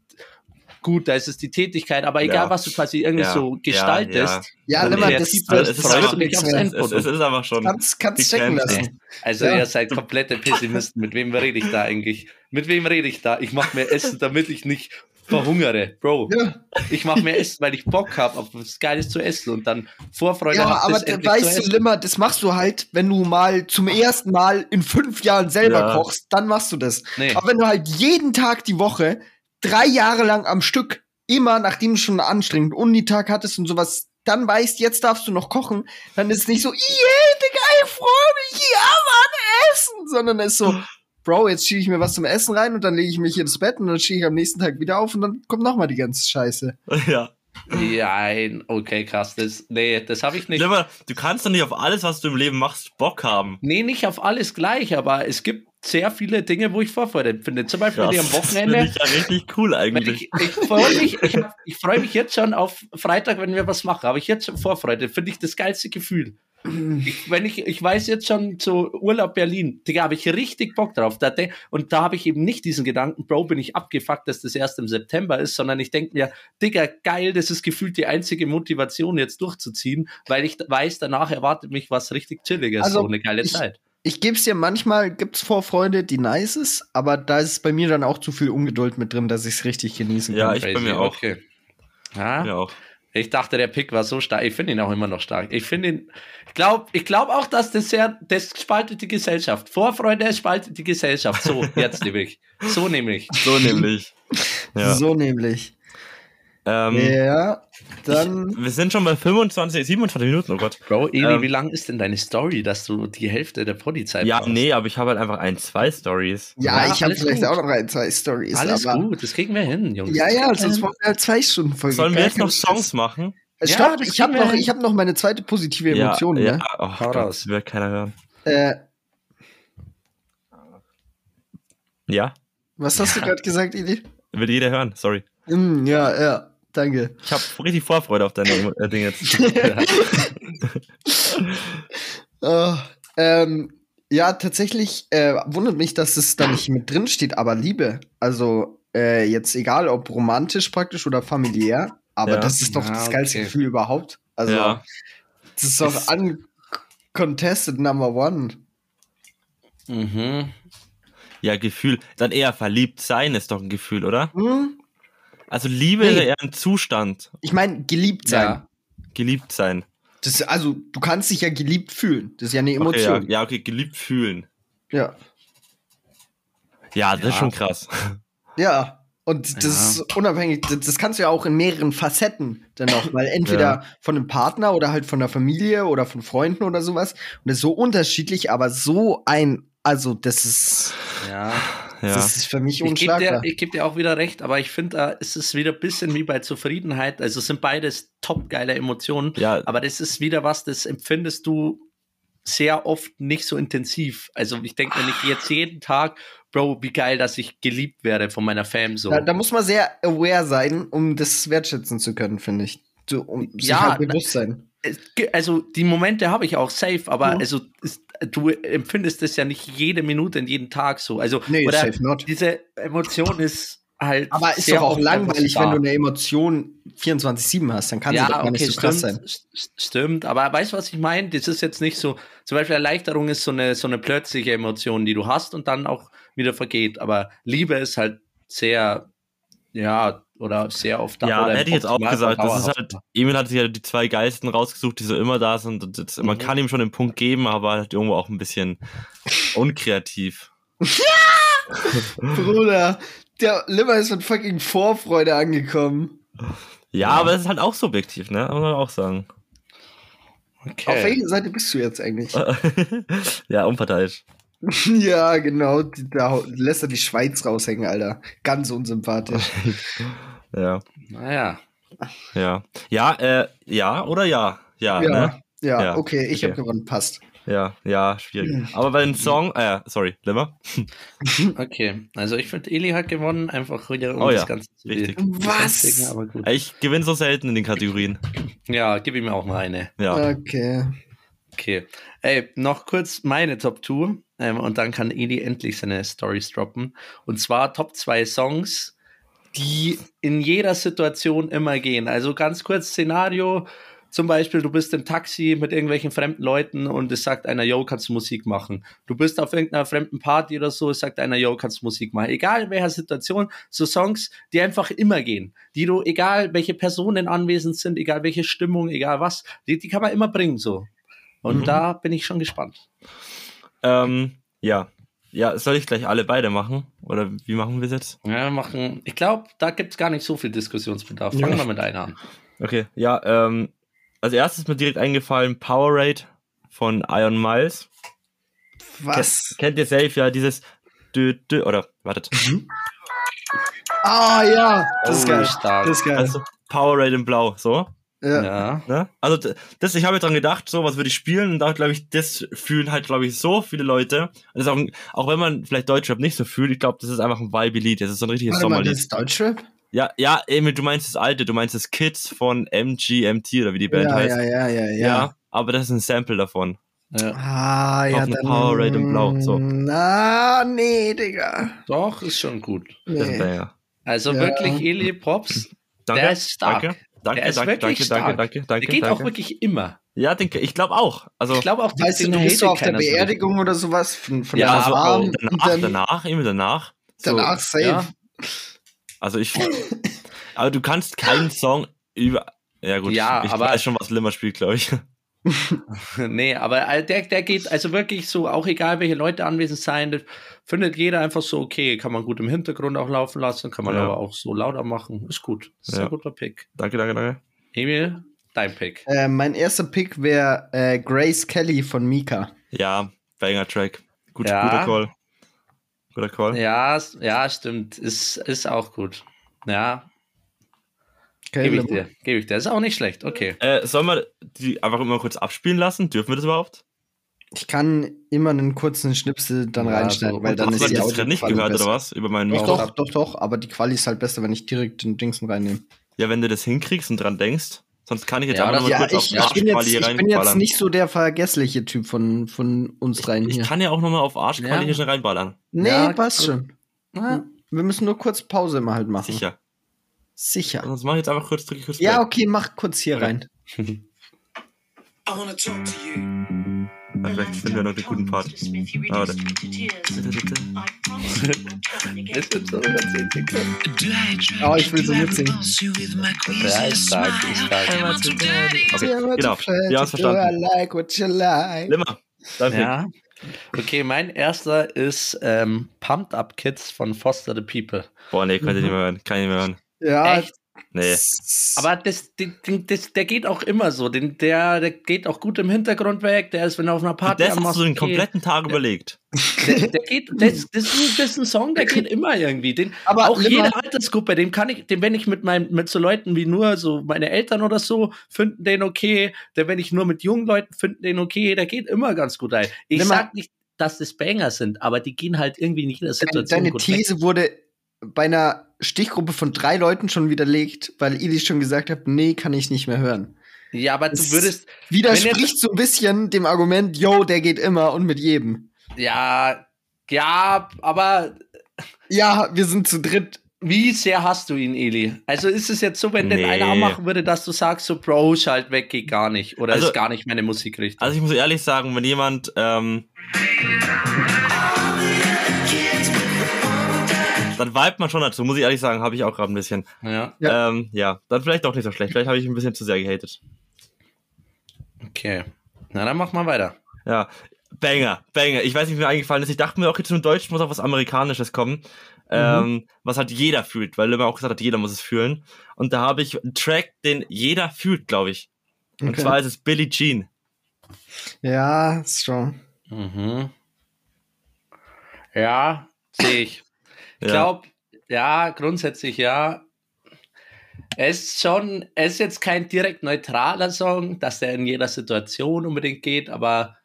gut, da ist es die Tätigkeit, aber egal, Ja. was du quasi irgendwie Ja, so ja, gestaltest, Ja, und Limmer, das Also es ist freust du dich aufs mehr. Es, es, Endprodukt. es ist einfach schon. Kannst, kannst checken Grenze. lassen. Also Ja. ihr seid komplette Pessimisten. Mit wem rede ich da eigentlich? Mit wem rede ich da? Ich mache mir Essen, damit ich nicht verhungere. Bro, Ja. ich mache mir Essen, weil ich Bock habe auf was Geiles zu essen und dann Vorfreude Ja, habe, aber das weißt du. Limmer, das machst du halt, wenn du mal zum ersten Mal in fünf Jahren selber Ja. kochst, dann machst du das. Nee. Aber wenn du halt jeden Tag die Woche, drei Jahre lang am Stück, immer nachdem du schon einen anstrengenden Unitag hattest und sowas, dann weißt, jetzt darfst du noch kochen, dann ist es nicht so, yeah, Digga, ich freue mich, ja, Mann, Essen, sondern es ist so, Bro, jetzt schiebe ich mir was zum Essen rein und dann lege ich mich hier ins Bett und dann stehe ich am nächsten Tag wieder auf und dann kommt noch mal die ganze Scheiße. Ja. Nein, okay, krass. Das, nee, das habe ich nicht. Aber du kannst doch nicht auf alles, was du im Leben machst, Bock haben. Nee, nicht auf alles gleich, aber es gibt sehr viele Dinge, wo ich Vorfreude empfinde. Zum Beispiel, ich am Das finde Wochenende. ich ja richtig cool eigentlich. ich, ich freue mich, ich, ich freue mich jetzt schon auf Freitag, wenn wir was machen. Habe ich jetzt schon Vorfreude. Finde ich das geilste Gefühl. Ich, wenn ich, ich weiß jetzt schon zu Urlaub Berlin, Digga, habe ich richtig Bock drauf. Da und da habe ich eben nicht diesen Gedanken, Bro, bin ich abgefuckt, dass das erst im September ist, sondern ich denke mir, Digga, geil, das ist gefühlt die einzige Motivation, jetzt durchzuziehen, weil ich weiß, danach erwartet mich was richtig Chilliges, Also, so eine geile ich- Zeit. Ich geb's dir, manchmal gibt's Vorfreude, die nice ist, aber da ist bei mir dann auch zu viel Ungeduld mit drin, dass ich's richtig genießen Ja, kann. ich bei Crazy, mir auch. Okay. Ja, Ja, auch. Ich dachte, der Pick war so stark. Ich finde ihn auch immer noch stark. Ich finde ihn, ich glaube ich glaub auch, dass das sehr, das spaltet die Gesellschaft. Vorfreude spaltet die Gesellschaft. So, jetzt nämlich. So nämlich. So nämlich. Ja. So nämlich. Ähm, Ja, dann. ich, wir sind schon bei 25, 27 Minuten, oh Gott. Bro, Eli, Ähm, wie lang ist denn deine Story, dass du die Hälfte der Poddy-Zeit Ja, brauchst? nee, aber ich habe halt einfach ein, zwei Stories. Ja, Ja, ich habe vielleicht gut. auch noch ein, zwei Stories. Alles aber, gut, das kriegen wir hin, Jungs. Ja, ja, sonst machen wir halt zwei Stunden Folge. Sollen wir jetzt noch Songs machen? Äh, Ja, Stopp, ich habe noch, ich hab noch meine zweite positive Emotion. ja, Ne? ja. Oh, Gott, raus. das wird keiner hören. Äh, Ja? was hast du gerade gesagt, Eli? Will jeder hören, sorry. Hm, ja, ja, danke. Ich habe richtig Vorfreude auf deine äh, Dinge jetzt. Äh, ähm, ja, tatsächlich äh, wundert mich, dass es da nicht mit drin steht, aber Liebe. Also äh, jetzt egal, ob romantisch praktisch oder familiär, aber Ja. das ist doch Ja, das geilste okay. Gefühl überhaupt. Also ja. das ist doch Ist- uncontested number one. Mhm. ja, Gefühl. Dann eher verliebt sein ist doch ein Gefühl, oder? Hm? Also Liebe Nee. ist ja eher ein Zustand. Ich meine, geliebt sein. Ja. Geliebt sein. Das, also, du kannst dich ja geliebt fühlen. Das ist ja eine Okay, ja, Emotion. ja, okay, geliebt fühlen. Ja. Ja, das Ja. ist schon krass. Ja. Und das Ja. ist unabhängig, das, das kannst du ja auch in mehreren Facetten dann auch mal entweder Ja. von einem Partner oder halt von der Familie oder von Freunden oder sowas. Und das ist so unterschiedlich, aber so ein, also das ist, Ja. Ja. das ist für mich Ich gebe dir, unschlagbar. ich geb dir auch wieder recht, aber ich finde, da ist es wieder ein bisschen wie bei Zufriedenheit. Also es sind beides top geile Emotionen, Ja, aber das ist wieder was, das empfindest du sehr oft nicht so intensiv. Also ich denke mir nicht jetzt jeden Tag, Bro, wie geil, dass ich geliebt werde von meiner Fam so. Da, da muss man sehr aware sein, um das wertschätzen zu können, finde ich. So, um sich Ja, halt bewusst sein. Also die Momente habe ich auch safe, aber Mhm. also ist, du empfindest es ja nicht jede Minute und jeden Tag so. Also Nee, oder safe not. diese Emotion ist halt. Aber ist sehr doch auch langweilig, wenn du eine Emotion 24-7 hast. Dann kann sie ja, doch gar okay, nicht so krass stimmt, sein. st- stimmt. Aber weißt du, was ich meine? Das ist jetzt nicht so. Zum Beispiel Erleichterung ist so eine, so eine plötzliche Emotion, die du hast und dann auch wieder vergeht. Aber Liebe ist halt sehr, ja, oder sehr oft da. Ja, oder hätte ich jetzt auch gesagt. Das ist halt. Emil hat sich ja die zwei Geisten rausgesucht, die so immer da sind. Und das, man Mhm. kann ihm schon den Punkt geben, aber halt irgendwo auch ein bisschen unkreativ. Bruder, der Limmer ist mit fucking Vorfreude angekommen. Ja, aber das ist halt auch subjektiv, ne? Muss man auch sagen. Auf Okay. welcher Seite bist du jetzt eigentlich? ja, unparteiisch. ja, genau. Da lässt er die Schweiz raushängen, Alter. Ganz unsympathisch. Ja, Naja. ja. Ja, äh, ja oder ja? Ja, Ja, ne? ja, Ja, okay, ich okay. habe gewonnen. Passt. Ja, ja, schwierig. Aber bei den Song, äh, sorry, Limmer? Okay. Also ich finde, Eli hat gewonnen, einfach wieder um Oh ja, das Ganze zu richtig. Was? gut. Ich gewinne so selten in den Kategorien. Ja, gib ihm auch mal eine. Ja. Okay. Okay. Ey, noch kurz meine Top 2 ähm, und dann kann Eli endlich seine Stories droppen. Und zwar Top 2 Songs, die in jeder Situation immer gehen. Also ganz kurz Szenario. Zum Beispiel, du bist im Taxi mit irgendwelchen fremden Leuten und es sagt einer, yo, kannst du Musik machen. Du bist auf irgendeiner fremden Party oder so, es sagt einer, yo, kannst du Musik machen. Egal in welcher Situation, so Songs, die einfach immer gehen. Die du, egal welche Personen anwesend sind, egal welche Stimmung, egal was, die, die kann man immer bringen so. Und Mhm. da bin ich schon gespannt. Ähm, ja. Ja, soll ich gleich alle beide machen? Oder wie machen wir es jetzt? Ja, wir machen, ich glaube, da gibt es gar nicht so viel Diskussionsbedarf. Fangen Ja. wir mit einer an. Okay, ja, ähm, als erstes ist mir direkt eingefallen Powerade von Iron Miles. Was? Kennt ihr safe, ja, dieses dü, dü, oder, wartet. Ah, ja. Das ist Oh, geil. stark. Das ist geil. Also Powerade in Blau, so. Ja. Ja. Ne? Also das, ich habe jetzt dran gedacht, so was würde ich spielen und da glaube ich, das fühlen halt glaube ich so viele Leute. Und das ist auch, auch wenn man vielleicht Deutschrap nicht so fühlt, ich glaube, das ist einfach ein Vibe-Lied. Das ist so ein richtiges Warte mal, das Sommerlied. ist Deutschrap? Ja, ja, Emil, du meinst das alte, du meinst das Kids von MGMT oder wie die Band Ja, heißt. ja, ja, ja, ja. Ja, aber das ist ein Sample davon. ja. Ah, ja, Auf eine dann. Powerade in Blau, so. Na, nee, Digga. Doch, ist schon gut. Nee. Also Ja. wirklich, Eli Props. Danke, Der ist stark. danke, danke, Der ist danke, wirklich danke, stark. danke, danke, Der danke, geht auch danke. wirklich immer. Ja, denke, ich glaube auch. Also Ich glaube auch, Weißt du, du bist so auf der so Beerdigung oder sowas von, von ja, deiner so Mom und danach, dann danach, Emil, danach. So, danach safe. Ja, also ich, aber du kannst keinen Song über, ja gut, Ja, ich aber- weiß schon, was Limmer spielt, glaube ich. nee, aber äh, der, der geht also wirklich so, auch egal welche Leute anwesend sein, findet jeder einfach so okay. Kann man gut im Hintergrund auch laufen lassen, kann man Ja. aber auch so lauter machen. Ist gut. Ist Ja. ein guter Pick. danke, danke, danke. Emil, dein Pick. Äh, mein erster Pick wäre äh, Grace Kelly von Mika. Ja, Banger Track. Gut, Ja. Guter Call. Guter Call. Ja, ja, stimmt. Ist, ist auch gut. Ja, gebe ich dir. Gebe ich dir. Ist auch nicht schlecht. Okay. Äh, sollen wir die einfach immer kurz abspielen lassen? Dürfen wir das überhaupt? Ich kann immer einen kurzen Schnipsel dann Ja, reinschneiden, so- weil dann Hast ist du die das gerade nicht gehört besser. oder was? Über meinen Doch, Mikro? doch, doch, doch, aber die Quali ist halt besser, wenn ich direkt den Dingsen reinnehme. Ja, wenn du das hinkriegst und dran denkst. Sonst kann ich jetzt Ja, einfach nur Ja, kurz ich, auf ich, bin jetzt, Arschquali hier ich bin jetzt reinballern. nicht so der vergessliche Typ von, von uns dreien Ich hier. kann ja auch nochmal auf Arschquali Ja. hier schon reinballern. nee, Ja, passt schon. Ja. Wir müssen nur kurz Pause immer halt machen. Sicher. Sicher. Sonst mach ich jetzt einfach kurz, drücke ich kurz Ja, Play. okay, mach kurz hier Okay. rein. I wanna talk to you. Ja, vielleicht finden wir noch den guten Part. Ah, warte. Es sind so über 10 Sekunden. Oh, ich will so mitsingen. Ja, ist stark, ist stark. Okay, genau. do, I verstanden. Limmer, dein Pick. Ja. Okay, mein erster ist ähm, Pumped Up Kids von Foster the People. Boah, nee, kann ich nicht mehr hören. Kann ich nicht mehr hören. Ja, Echt? Nee. Aber das, den- den- das, der geht auch immer so. Den, der, der geht auch gut im Hintergrund weg. Der ist, wenn er auf einer Party Das hast du den kompletten Tag überlegt. der, der geht, das, das, ist, das ist ein Song, der geht immer irgendwie. Den, Aber auch jede Altersgruppe, dem kann ich, den, wenn ich mit meinem, mit so Leuten wie nur so meine Eltern oder so, finden den okay. Der, wenn ich nur mit jungen Leuten finden den okay, der geht immer ganz gut ein. Ich Limmer- sag nicht, dass das Banger sind, aber die gehen halt irgendwie in jeder Deine, Situation deine gut weg. These wurde bei einer Stichgruppe von drei Leuten schon widerlegt, weil Ili schon gesagt hat, nee, kann ich nicht mehr hören. Ja, aber du würdest, Widerspricht so ein bisschen dem Argument, yo, der geht immer und mit jedem. ja, ja, aber Ja, wir sind zu dritt wie sehr hast du ihn, Eli? Also ist es jetzt so, wenn Nee. einer anmachen würde, dass du sagst, so Bro, schalt weg, geht gar nicht. Oder Also- ist gar nicht meine Musikrichtung. Also ich muss ehrlich sagen, wenn jemand ähm, dann vibet man schon dazu, muss ich ehrlich sagen, habe ich auch gerade ein bisschen. ja, Ja. Ähm, ja, dann vielleicht auch nicht so schlecht. Vielleicht habe ich ein bisschen zu sehr gehatet. okay. Na, dann mach mal weiter. Ja, Banger, Banger. Ich weiß nicht, wie mir eingefallen ist. Ich dachte mir auch jetzt im Deutschen muss auch was Amerikanisches kommen. Ähm, was halt jeder fühlt, weil immer auch gesagt hat, jeder muss es fühlen. Und da habe ich einen Track, den jeder fühlt, glaube ich. Und Okay. zwar ist es Billie Jean. Ja, ist schon. Mhm. Ja, sehe ich. Ich Ja. glaube, ja, grundsätzlich ja. Es ist schon, es ist jetzt kein direkt neutraler Song, dass der in jeder Situation unbedingt geht, aber,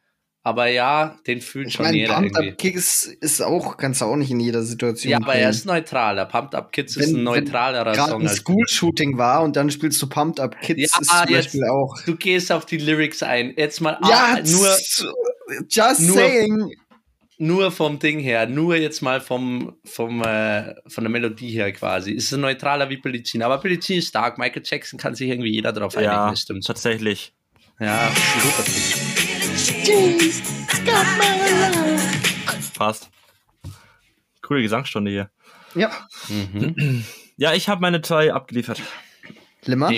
aber ja, den fühlt Ich schon meine, jeder Pumped irgendwie. Up Kick ist, auch, kannst du auch nicht in jeder Situation Ja, aber bringen. er ist neutraler. Pumped Up Kids ist ein neutralerer gerade Song. ein als- School-Shooting war und dann spielst du Pumped Up Kids, Ja, ist zum jetzt- Beispiel auch. Du gehst auf die Lyrics ein. Jetzt mal Ja, ah, nur, just nur- saying. Nur vom Ding her, nur jetzt mal vom, vom, äh, von der Melodie her quasi. Ist es neutraler wie Jean. Aber Jean ist stark. Michael Jackson kann sich irgendwie jeder drauf einigen. Ja, das stimmt. tatsächlich. Ja, ein Pick. Passt. Coole Gesangsstunde hier. Ja. Mhm. Ja, ich habe meine zwei abgeliefert. Limmer?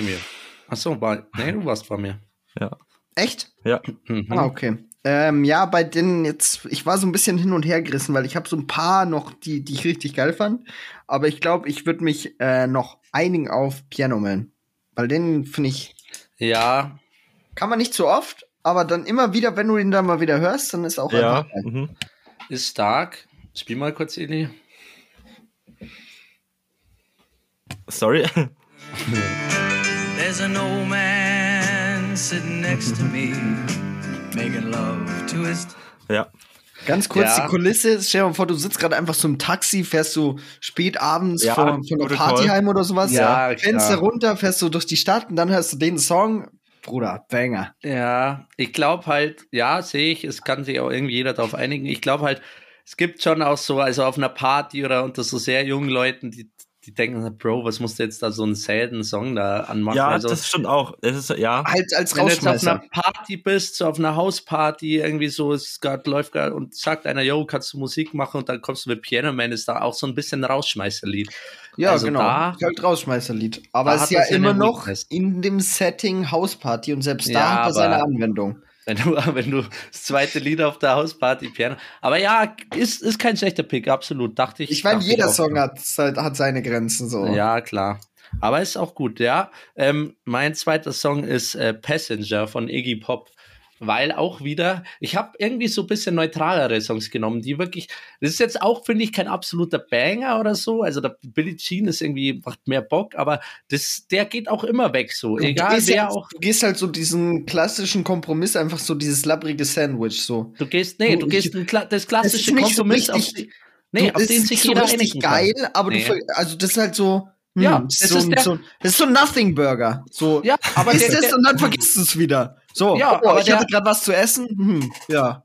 Achso, war, nee, du warst vor mir. Ja. Echt? Ja. Mhm. Ah, okay. Ähm, ja, bei denen jetzt, ich war so ein bisschen hin und her gerissen, weil ich habe so ein paar noch, die, die ich richtig geil fand. Aber ich glaube, ich würde mich äh, noch einigen auf Piano Man. Weil den finde ich, Ja, kann man nicht so oft, aber dann immer wieder, wenn du ihn dann mal wieder hörst, dann ist auch Ja. einfach geil. Mhm. ist stark. Spiel mal kurz, Eli. Sorry. There's an old man sitting next to me, ja. Ganz kurz Ja. die Kulisse, stell dir mal vor, du sitzt gerade einfach so im Taxi, fährst so spät abends Ja, vor, von einer Party heim oder sowas, Ja, Fenster klar. runter, fährst du durch die Stadt und dann hörst du den Song. Bruder, Banger. Ja, ich glaube halt, ja, sehe ich, es kann sich auch irgendwie jeder darauf einigen. Ich glaube halt, es gibt schon auch so, also auf einer Party oder unter so sehr jungen Leuten, die, die denken, Bro, was musst du jetzt da so einen selten Song da anmachen? Ja, also, das stimmt auch. Es ist, ja. Halt als wenn du jetzt auf einer Party bist, so auf einer Hausparty, irgendwie so, es grad, läuft gerade und sagt einer, yo, kannst du Musik machen und dann kommst du mit Piano Man, ist da auch so ein bisschen ein Rausschmeißerlied. Ja, Also genau. da- halt Rausschmeißerlied. Aber es ist ja er immer noch Weakness. in dem Setting Hausparty und selbst Ja, da hat er seine aber- Anwendung. Wenn du, wenn du das zweite Lied auf der Hausparty Piano. Aber ja, ist, ist kein schlechter Pick, absolut. Dachte ich. Ich meine, jeder auch. Song hat, hat seine Grenzen so. Ja, klar. Aber ist auch gut, ja. Ähm, mein zweiter Song ist äh, Passenger von Iggy Pop. Weil auch wieder, ich habe irgendwie so ein bisschen neutralere Songs genommen, die wirklich, das ist jetzt auch, finde ich, kein absoluter Banger oder so. Also der Billie Jean ist irgendwie, macht mehr Bock, aber das, der geht auch immer weg so. Du Egal gehst wer halt, auch. Du gehst halt so diesen klassischen Kompromiss, einfach so dieses labbrige Sandwich so. Du gehst, nee, Du, du gehst ich- das klassische ist so Kompromiss auf, richtig- die- nee, du, auf den ist sich so jeder einigen kann. geil, aber Nee. du, also das ist halt so, hm, Ja, das das ist so, ist der- so, das ist so ein Nothing Burger. So, Ja, aber isst der, es der, und dann vergisst du es wieder. So, Ja, oh, aber ich der- hatte gerade was zu essen. Hm, ja.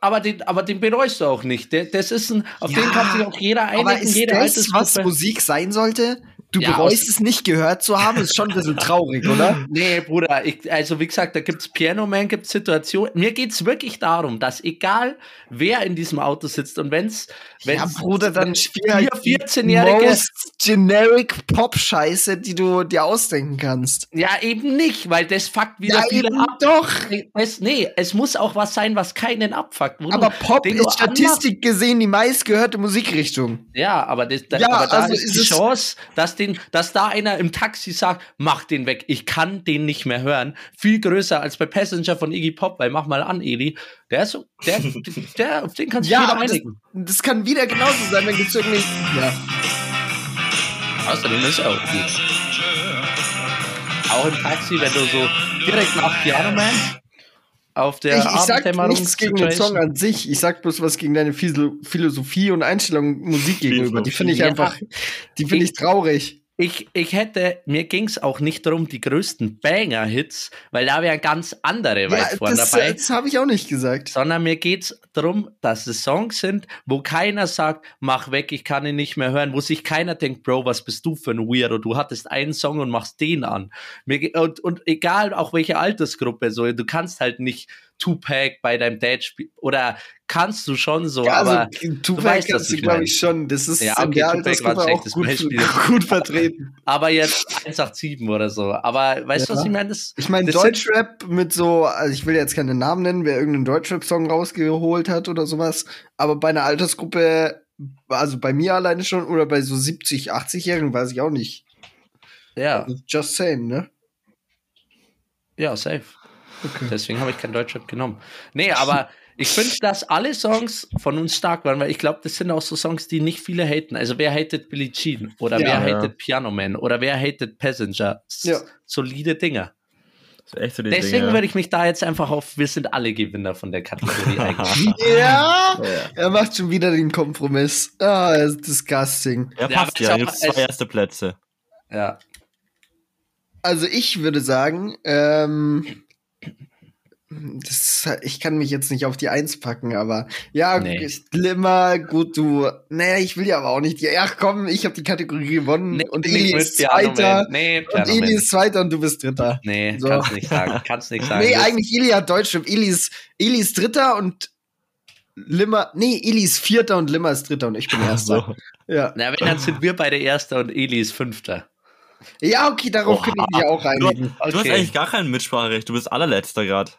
aber den, aber den bereust du auch nicht. Der, das ist ein, auf Ja, den kann sich auch jeder einigen. Aber ist jede das, was. Musik sein sollte? Du Ja, bereust es nicht gehört zu haben, ist schon ein bisschen traurig, oder? Nee, Bruder, ich, also wie gesagt, da gibt's Piano Man, gibt's Situationen. Mir geht's wirklich darum, dass egal wer in diesem Auto sitzt und wenn's, wenn's ja, Bruder, dann spiel halt vier 14-Jährige, most generic Pop-Scheiße, die du dir ausdenken kannst. ja eben nicht, weil das fuckt wieder Ja, viele ab. doch. Es, nee, es muss auch was sein, was keinen abfuckt. wo Aber Pop ist Statistik gesehen die meistgehörte Musikrichtung. Ja, aber, das, da, Ja, aber da also ist die es- Chance, dass, den, dass da einer im Taxi sagt, mach den weg, ich kann den nicht mehr hören, viel größer als bei Passenger von Iggy Pop, weil mach mal an, Eli. Der ist so, der, der, auf den kannst du Ja, jeder aber das, einigen. das kann wieder genauso sein, wenn gibt's irgendwie. Ja. Außerdem ist er auch gut. Auch im Taxi, wenn du so direkt nach Piano Man auf der Ich, ich sag nichts gegen den Song an sich. Ich sag bloß was gegen deine Philo- Philosophie und Einstellung Musik gegenüber. Die finde ich einfach, die finde ich traurig. Ich, ich hätte, mir ging es auch nicht darum, die größten Banger-Hits, weil da wären ganz andere Ja, weit vorne das, dabei. das habe ich auch nicht gesagt. sondern mir geht's darum, dass es Songs sind, wo keiner sagt, mach weg, ich kann ihn nicht mehr hören, wo sich keiner denkt, Bro, was bist du für ein Weirdo? Du hattest einen Song und machst den an. Mir, und, und egal auch welche Altersgruppe, so, du kannst halt nicht Tupac bei deinem Dad spielen. Oder kannst du schon so, Ja, aber also Tupac weißt, kannst du, ich glaube ich, schon. Das ist Ja, okay, der Tupac war ein schlechtes gut, Beispiel. gut vertreten. aber jetzt 187 oder so. Aber weißt du, Ja. was ich meine? Das, Ich meine, Deutschrap mit so, also ich will jetzt keinen Namen nennen, wer irgendeinen Deutschrap-Song rausgeholt hat oder sowas, aber bei einer Altersgruppe, also bei mir alleine schon oder bei so 70, 80-Jährigen, weiß ich auch nicht. Ja, Just saying, ne? ja, safe. Deswegen habe ich kein Deutschrap genommen. Nee, aber ich finde, dass alle Songs von uns stark waren, weil ich glaube, das sind auch so Songs, die nicht viele haten. Also wer hatet Billie Jean oder Ja. wer Ja. hatet Piano Man oder wer hatet Passenger? S Ja. Solide Dinger. Das so die Deswegen Dinge. würde ich mich da jetzt einfach auf, wir sind alle Gewinner von der Kategorie eigentlich. Ja, er macht schon wieder den Kompromiss. Ah, er ist disgusting. Ja, Ja, passt ja. Dann auch- zwei erste Plätze. ja. Also ich würde sagen, ähm, das, ich kann mich jetzt nicht auf die Eins packen, aber ja, Nee. Glimmer, gut, du. Naja, ich will ja aber auch nicht. die- Ach komm, ich habe die Kategorie gewonnen Nee, und Eli ist Zweiter. Nee, Und Eli ist Zweiter und du bist Dritter. Nee, So. kannst nicht sagen. Kannst nicht sagen. Nee, eigentlich Eli hat Deutschrap. Eli ist, Eli ist Dritter und Limmer. Nee, Eli ist Vierter und Limmer ist Dritter und ich bin Erster. So. Ja. Na, wenn, dann sind wir beide Erster und Eli ist Fünfter. ja, okay, darauf Oha. könnte ich mich auch Du, einigen. du hast Okay. eigentlich gar kein Mitspracherecht. Du bist allerletzter gerade.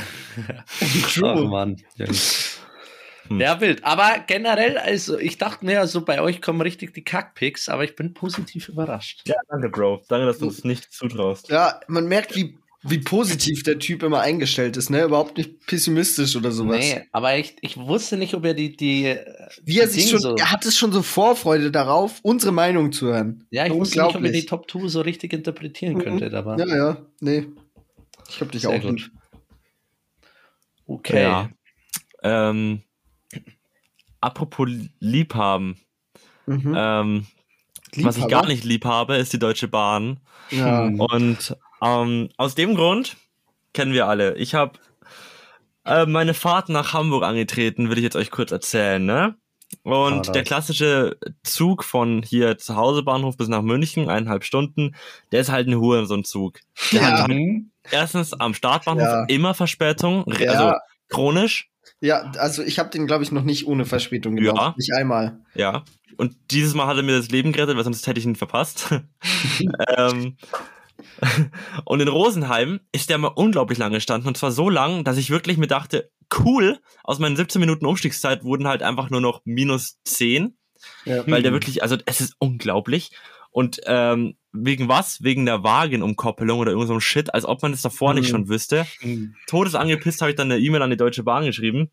Ach Mann. Hm. Ja, wild. Aber generell, also ich dachte mir, also bei euch kommen richtig die Kackpicks, aber ich bin positiv überrascht. Ja, danke, Bro. Danke, dass du uns nicht zutraust. Ja, man merkt, wie, wie positiv der Typ immer eingestellt ist, ne? Überhaupt nicht pessimistisch oder sowas. Nee, aber ich, ich wusste nicht, ob er die, die Wie er die sich Ding schon, so, er hat es schon so Vorfreude darauf, unsere Meinung zu hören. Ja, ich wusste nicht, ob er die. Top 2 so richtig interpretieren Mhm. könnte, aber Ja, ja, nee. Ich hab dich Sehr auch gut. gut. Okay. Ja. Ähm, apropos Liebhaben. Mhm. Ähm, was ich gar nicht lieb habe, ist die Deutsche Bahn. Ja. Und ähm, aus dem Grund kennen wir alle. Ich habe äh, meine Fahrt nach Hamburg angetreten, will ich jetzt euch kurz erzählen, ne? Und Alright. der klassische Zug von hier zu Hause Bahnhof bis nach München, eineinhalb Stunden, der ist halt ein Huren, so ein Zug. Der Ja. hat erstens am Startbahnhof Ja. immer Verspätung, re- Ja. also chronisch, Ja, also ich habe den, glaube ich, noch nicht ohne Verspätung gemacht. Ja. Nicht einmal. ja. Und dieses Mal hat er mir das Leben gerettet, weil sonst hätte ich ihn verpasst. ähm, und in Rosenheim ist der mal unglaublich lang gestanden. Und zwar so lang, dass ich wirklich mir dachte, cool, aus meinen 17 Minuten Umstiegszeit wurden halt einfach nur noch minus 10. Ja. Weil der wirklich, also es ist unglaublich. Und ähm, wegen was? Wegen der Wagenumkoppelung oder irgend so Shit, als ob man das davor nicht Mhm. schon wüsste. Todesangepisst habe ich dann eine E-Mail an die Deutsche Bahn geschrieben.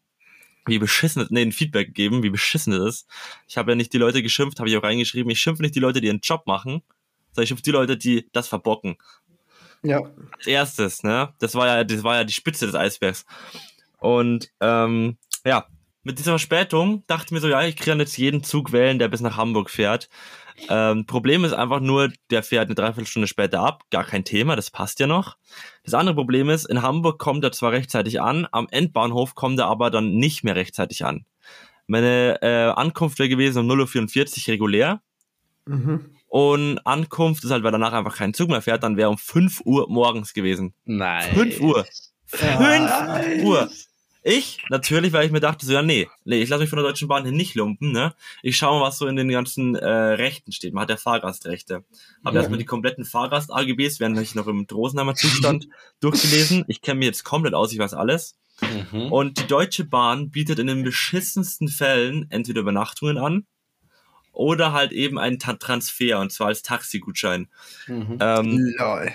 Wie beschissen, nee, ein Feedback gegeben, wie beschissen das ist. Ich habe ja nicht die Leute geschimpft, habe ich auch reingeschrieben. Ich schimpfe nicht die Leute, die ihren Job machen, sondern ich schimpfe die Leute, die das verbocken. ja. Als erstes, ne? Das war ja, das war ja die Spitze des Eisbergs. Und ähm, ja, mit dieser Verspätung dachte ich mir so, ja, ich kann jetzt jeden Zug wählen, der bis nach Hamburg fährt. Ähm, Problem ist einfach nur, der fährt eine Dreiviertelstunde später ab. Gar kein Thema, das passt ja noch. Das andere Problem ist, in Hamburg kommt er zwar rechtzeitig an, am Endbahnhof kommt er aber dann nicht mehr rechtzeitig an. Meine äh, Ankunft wäre gewesen um 0.44 Uhr regulär. Mhm. Und Ankunft ist halt, weil danach einfach kein Zug mehr fährt, dann wäre um 5 Uhr morgens gewesen. Nein. 5 Uhr. 5 Uhr. Ich, natürlich, weil ich mir dachte, so, ja, nee, nee, ich lasse mich von der Deutschen Bahn hier nicht lumpen, ne? Ich schaue mal, was so in den ganzen äh, Rechten steht. Man hat ja Fahrgastrechte. Habe Ja. erstmal die kompletten Fahrgast-AGBs, während ich noch im Rosenheimer Zustand durchgelesen. Ich kenne mich jetzt komplett aus, ich weiß alles. Mhm. Und die Deutsche Bahn bietet in den beschissensten Fällen entweder Übernachtungen an oder halt eben einen Ta Transfer, und zwar als Taxigutschein. Mhm. Ähm, Lol.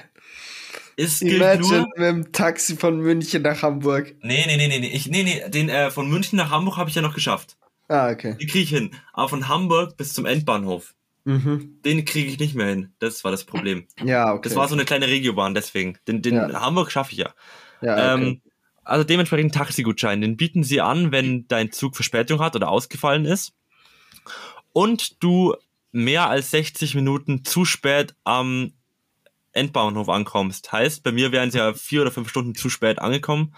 Ist gilt Imagine nur, mit dem Taxi von München nach Hamburg. Nee, nee, nee, nee, nee. Ich, nee, nee, den äh, von München nach Hamburg habe ich ja noch geschafft. Ah, okay. Den kriege ich hin. Aber von Hamburg bis zum Endbahnhof, Mhm. den kriege ich nicht mehr hin. Das war das Problem. Ja, okay. Das war so eine kleine Regiobahn, deswegen. Den, den Ja. Hamburg schaffe ich ja. ja, okay. Ähm, also dementsprechend Taxigutschein. Den bieten sie an, wenn dein Zug Verspätung hat oder ausgefallen ist. Und du mehr als 60 Minuten zu spät am Endbahnhof ankommst. Heißt, bei mir wären sie ja vier oder fünf Stunden zu spät angekommen.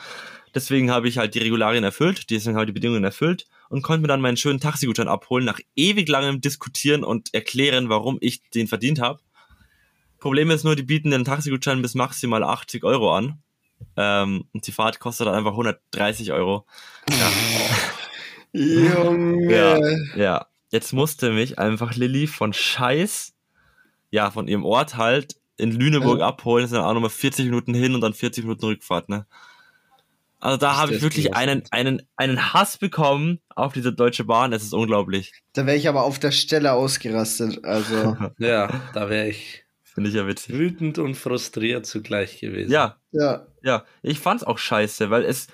Deswegen habe ich halt die Regularien erfüllt, deswegen habe ich die Bedingungen erfüllt und konnte mir dann meinen schönen Taxigutschein abholen, nach ewig langem Diskutieren und erklären, warum ich den verdient habe. Problem ist nur, die bieten den Taxigutschein bis maximal 80 Euro an. Ähm, und die Fahrt kostet dann einfach 130 Euro. Junge. Ja, ja. Jetzt musste mich einfach Lilly von Scheiß, ja, von ihrem Ort halt in Lüneburg Ja. abholen. Das sind dann auch nochmal 40 Minuten hin und dann 40 Minuten Rückfahrt, ne? Also da habe ich wirklich einen, einen, einen Hass bekommen auf diese Deutsche Bahn. Es ist unglaublich. Da wäre ich aber auf der Stelle ausgerastet. Also, Ja, da wäre ich Finde ich ja witzig. wütend und frustriert zugleich gewesen. Ja, ja. ja. Ich fand's auch scheiße, weil es,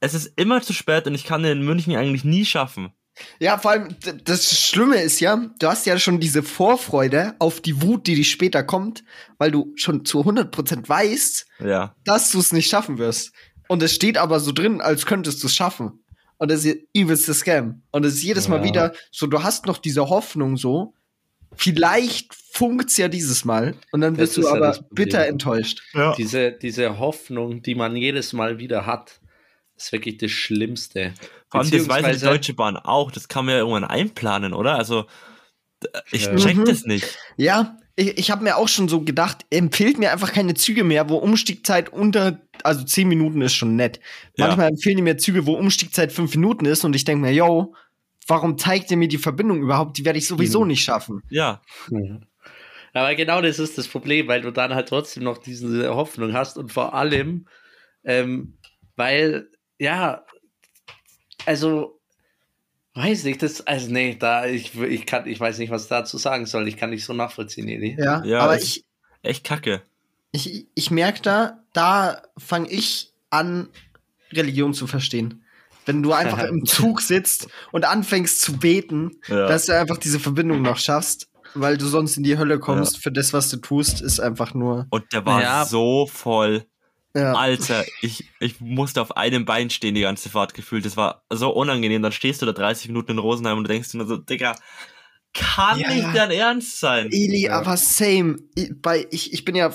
es ist immer zu spät und ich kann den in München eigentlich nie schaffen. Ja, vor allem, das Schlimme ist ja, du hast ja schon diese Vorfreude auf die Wut, die dich später kommt, weil du schon zu 100% weißt, Ja. dass du es nicht schaffen wirst. Und es steht aber so drin, als könntest du es schaffen. Und das ist übelste Scam. Und es ist jedes Mal Ja. wieder so, du hast noch diese Hoffnung so, vielleicht funkt's ja dieses Mal. Und dann Das bist du ja aber bitter enttäuscht. Ja. Diese, diese Hoffnung, die man jedes Mal wieder hat, ist wirklich das Schlimmste. Vor allem, das weiß die Deutsche Bahn auch. Das kann man ja irgendwann einplanen, oder? Also, ich Ja. check Mhm. das nicht. Ja, ich, ich habe mir auch schon so gedacht, empfiehlt mir einfach keine Züge mehr, wo Umstiegzeit unter, also 10 Minuten ist schon nett. Ja. Manchmal empfehlen die mir Züge, wo Umstiegzeit 5 Minuten ist und ich denke mir, yo, warum zeigt ihr mir die Verbindung überhaupt? Die werde ich sowieso Mhm. nicht schaffen. Ja. Mhm. Aber genau das ist das Problem, weil du dann halt trotzdem noch diese Hoffnung hast und vor allem, ähm, weil, ja, also, weiß nicht, das, also nee, da, ich, ich kann, ich weiß nicht, was dazu sagen soll. Ich kann nicht so nachvollziehen, Eli. Ja, Ja, aber ich, Echt kacke. ich, ich merke da, da fange ich an, Religion zu verstehen. Wenn du einfach im Zug sitzt und anfängst zu beten, Ja. dass du einfach diese Verbindung noch schaffst, weil du sonst in die Hölle kommst für das, was du tust, ist einfach nur. Und der war Ja. so voll. Ja. Alter, ich, ich musste auf einem Bein stehen die ganze Fahrt gefühlt. Das war so unangenehm. Dann stehst du da 30 Minuten in Rosenheim und du denkst dir nur so, Digga, kann Ja. nicht dein Ernst sein? Eli, Ja. aber same. Ich, bei, ich, ich bin ja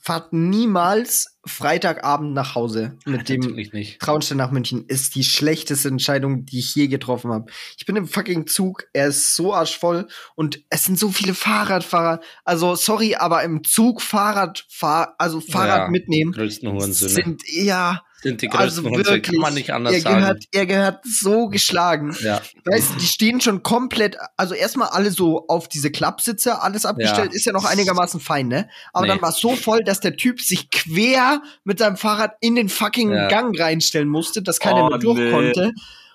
fahrt niemals Freitagabend nach Hause mit dem. Traunstein nach München. Ist die schlechteste Entscheidung, die ich je getroffen habe. Ich bin im fucking Zug, er ist so arschvoll und es sind so viele Fahrradfahrer. Also, sorry, aber im Zug Fahrrad fahr, also Fahrrad Ja, mitnehmen, sind ja, Sind die größten also wirklich, kann man nicht anders er sagen. gehört, er gehört so geschlagen. ja. Weißt du, die stehen schon komplett, also erstmal alle so auf diese Klappsitze, alles abgestellt, Ja. ist ja noch einigermaßen fein, ne? Aber Nee. dann war es so voll, dass der Typ sich quer mit seinem Fahrrad in den fucking Ja. Gang reinstellen musste, dass keiner Oh, mehr durch nee. konnte.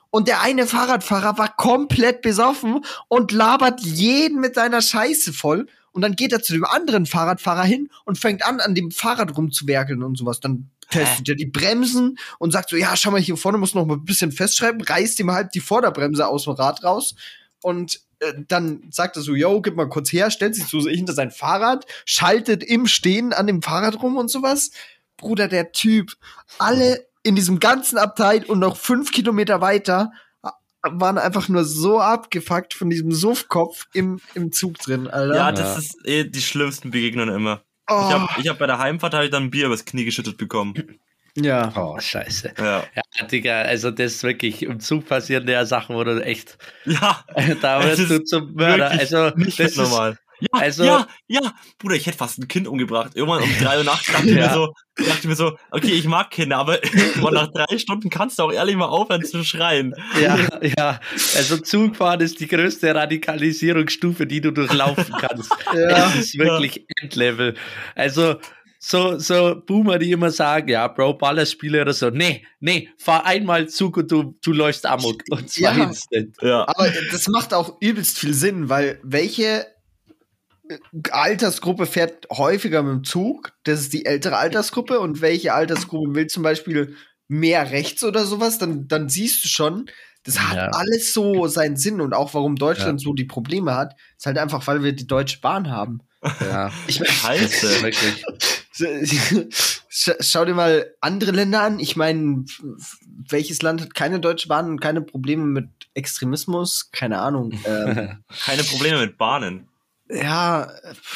Und der eine Fahrradfahrer war komplett besoffen und labert jeden mit seiner Scheiße voll. Und dann geht er zu dem anderen Fahrradfahrer hin und fängt an, an dem Fahrrad rumzuwerkeln und sowas. Dann testet er die Bremsen und sagt so, ja, schau mal, hier vorne muss noch mal ein bisschen festschreiben, reißt ihm halt die Vorderbremse aus dem Rad raus und äh, dann sagt er so, yo, gib mal kurz her, stellt sich so hinter sein Fahrrad, schaltet im Stehen an dem Fahrrad rum und sowas. Bruder, der Typ, alle in diesem ganzen Abteil und noch fünf Kilometer weiter äh, waren einfach nur so abgefuckt von diesem Suffkopf im, im Zug drin, Alter. Ja, Ja. das ist eh die schlimmsten Begegnungen immer. Oh, Ich habe ich hab bei der Heimfahrt hab ich dann ein Bier übers Knie geschüttet bekommen. ja. Oh, scheiße. Ja. Ja, Digga, also das ist wirklich im Zug passieren ja Sachen, wo du echt, Ja, da wirst du zum Mörder. Also, nicht das ist, normal. Ja, also- ja, ja. Bruder, ich hätte fast ein Kind umgebracht. Irgendwann um drei Uhr nachts dachte ich mir Ja. so, dachte mir so, okay, ich mag Kinder, aber irgendwann nach drei Stunden kannst du auch ehrlich mal aufhören zu schreien. ja, ja, also Zugfahren ist die größte Radikalisierungsstufe, die du durchlaufen kannst. Ja. Es ist wirklich Endlevel. Also, so, so Boomer, die immer sagen, ja, Bro, Ballerspiele oder so. Nee, nee, fahr einmal Zug und du, du läufst Amok. Und zwar Ja. instant. Ja. Aber das macht auch übelst viel Sinn, weil welche Altersgruppe fährt häufiger mit dem Zug? Das ist die ältere Altersgruppe. Und welche Altersgruppe will zum Beispiel mehr rechts oder sowas? Dann, dann siehst du schon, das hat Ja. alles so seinen Sinn. Und auch warum Deutschland so die Probleme hat, ist halt einfach, weil wir die Deutsche Bahn haben. Ja, Ich meine, Scheiße. wirklich. sch schau dir mal andere Länder an. Ich meine, welches Land hat keine Deutsche Bahn und keine Probleme mit Extremismus? Keine Ahnung. Ähm, Keine Probleme mit Bahnen. Ja,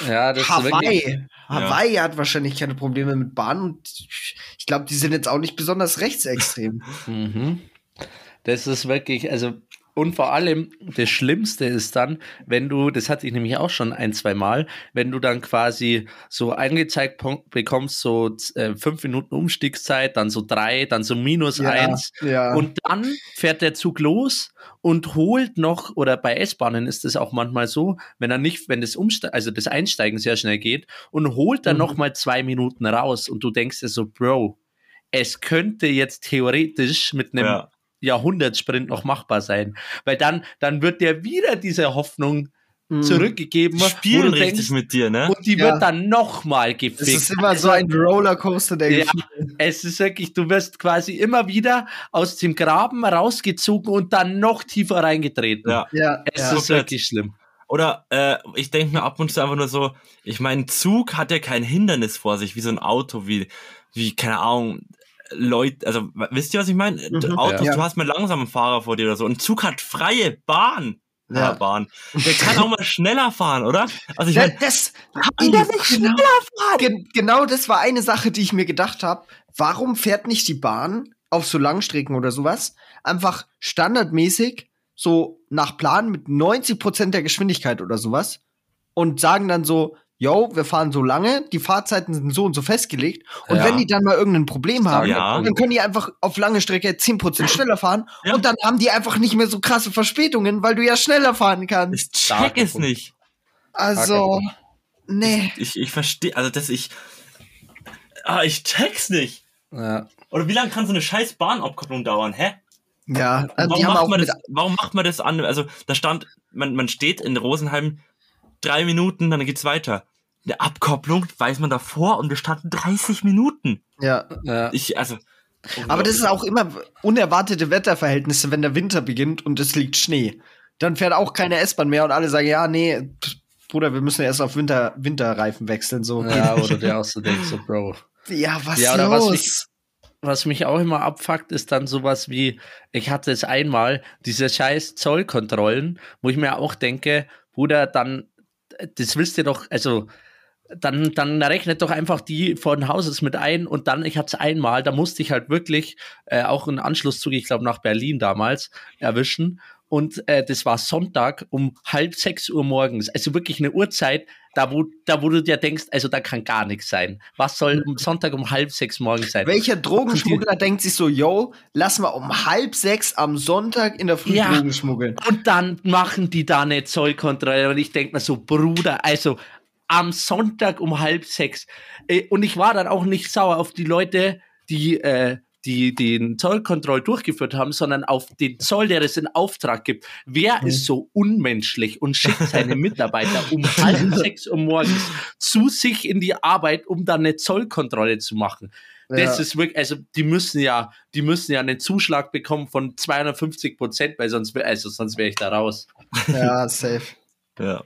Ja, das ist wirklich. Hawaii. Hawaii hat wahrscheinlich keine Probleme mit Bahn und ich glaube, die sind jetzt auch nicht besonders rechtsextrem. Mhm. Das ist wirklich, also, und vor allem das Schlimmste ist dann, wenn du, das hatte ich nämlich auch schon ein, zwei Mal, wenn du dann quasi so angezeigt pon- bekommst, so äh, fünf Minuten Umstiegszeit, dann so drei, dann so minus eins. ja. Und dann fährt der Zug los und holt noch, oder bei S-Bahnen ist es auch manchmal so, wenn er nicht, wenn das Umste also das Einsteigen sehr schnell geht und holt dann Mhm. noch mal zwei Minuten raus und du denkst dir so, Bro, es könnte jetzt theoretisch mit einem Ja. Jahrhundertsprint noch machbar sein. Weil dann, dann wird dir wieder diese Hoffnung Mhm. zurückgegeben, spielen richtig denkst, mit dir, ne? und die Ja. wird dann nochmal Es gefickt. ist immer so ein Rollercoaster der Ja. Gefühle. Es ist wirklich, du wirst quasi immer wieder aus dem Graben rausgezogen und dann noch tiefer reingetreten. Ja. Ja, Es ja. ist wirklich schlimm. Oder äh, ich denke mir ab und zu einfach nur so, ich meine, ein Zug hat ja kein Hindernis vor sich, wie so ein Auto, wie, wie, keine Ahnung, Leute, also wisst ihr, was ich meine? Mhm. Autos, Ja. du hast einen langsamen Fahrer vor dir oder so. Ein Zug hat freie Bahn. Ja. Bahn. Der kann auch mal schneller fahren, oder? Also ich meine, das, die da nicht genau, Gen genau das war eine Sache, die ich mir gedacht habe. Warum fährt nicht die Bahn auf so Langstrecken oder sowas einfach standardmäßig so nach Plan mit 90 Prozent der Geschwindigkeit oder sowas und sagen dann so, yo, wir fahren so lange, die Fahrzeiten sind so und so festgelegt und Ja. wenn die dann mal irgendein Problem haben, Ja. dann können die einfach auf lange Strecke 10 Prozent schneller fahren Ja. und dann haben die einfach nicht mehr so krasse Verspätungen, weil du ja schneller fahren kannst. ich check es nicht. Also, nee. Ich, ich verstehe, also dass ich, ah, ich check's nicht. Ja. Oder wie lange kann so eine scheiß Bahnabkopplung dauern, hä? Ja, also Warum die haben macht, auch man das, warum macht man das an? Also, da stand, man, man steht in Rosenheim drei Minuten, dann geht's weiter. Eine Abkopplung weiß man davor und wir standen 30 Minuten. Ja, Ja. Ich, also. aber das ist auch immer unerwartete Wetterverhältnisse, wenn der Winter beginnt und es liegt Schnee. Dann fährt auch keine S-Bahn mehr und alle sagen, ja, nee, Bruder, wir müssen erst auf Winter, Winterreifen wechseln. So. ja, du dir auch so denkst, so, Bro. Ja, was Ja, oder was los? mich- Was mich auch immer abfuckt, ist dann sowas wie, ich hatte es einmal, diese scheiß Zollkontrollen, wo ich mir auch denke, Bruder, dann, das willst du doch, also, dann, dann rechnet doch einfach die von Haus aus mit ein und dann, ich hatte es einmal, da musste ich halt wirklich äh, auch einen Anschlusszug, ich glaube nach Berlin damals, erwischen und äh, das war Sonntag um halb sechs Uhr morgens, also wirklich eine Uhrzeit, da wo, da wo du dir denkst, also da kann gar nichts sein. Was soll am Sonntag um halb sechs morgens sein? Welcher Drogenschmuggler denkt sich so, yo, lass mal um halb sechs am Sonntag in der Früh Ja. Drogen schmuggeln? Und dann machen die da eine Zollkontrolle und ich denke mir so, Bruder, also am Sonntag um halb sechs. Äh, Und ich war dann auch nicht sauer auf die Leute, die, äh, die den Zollkontroll durchgeführt haben, sondern auf den Zoll, der es in Auftrag gibt. Wer ist so unmenschlich und schickt seine Mitarbeiter um halb sechs Uhr morgens zu sich in die Arbeit, um dann eine Zollkontrolle zu machen? Das Ja. ist wirklich, also die müssen ja, die müssen ja einen Zuschlag bekommen von 250 Prozent, weil sonst, also sonst wäre ich da raus. Ja, safe. Ja.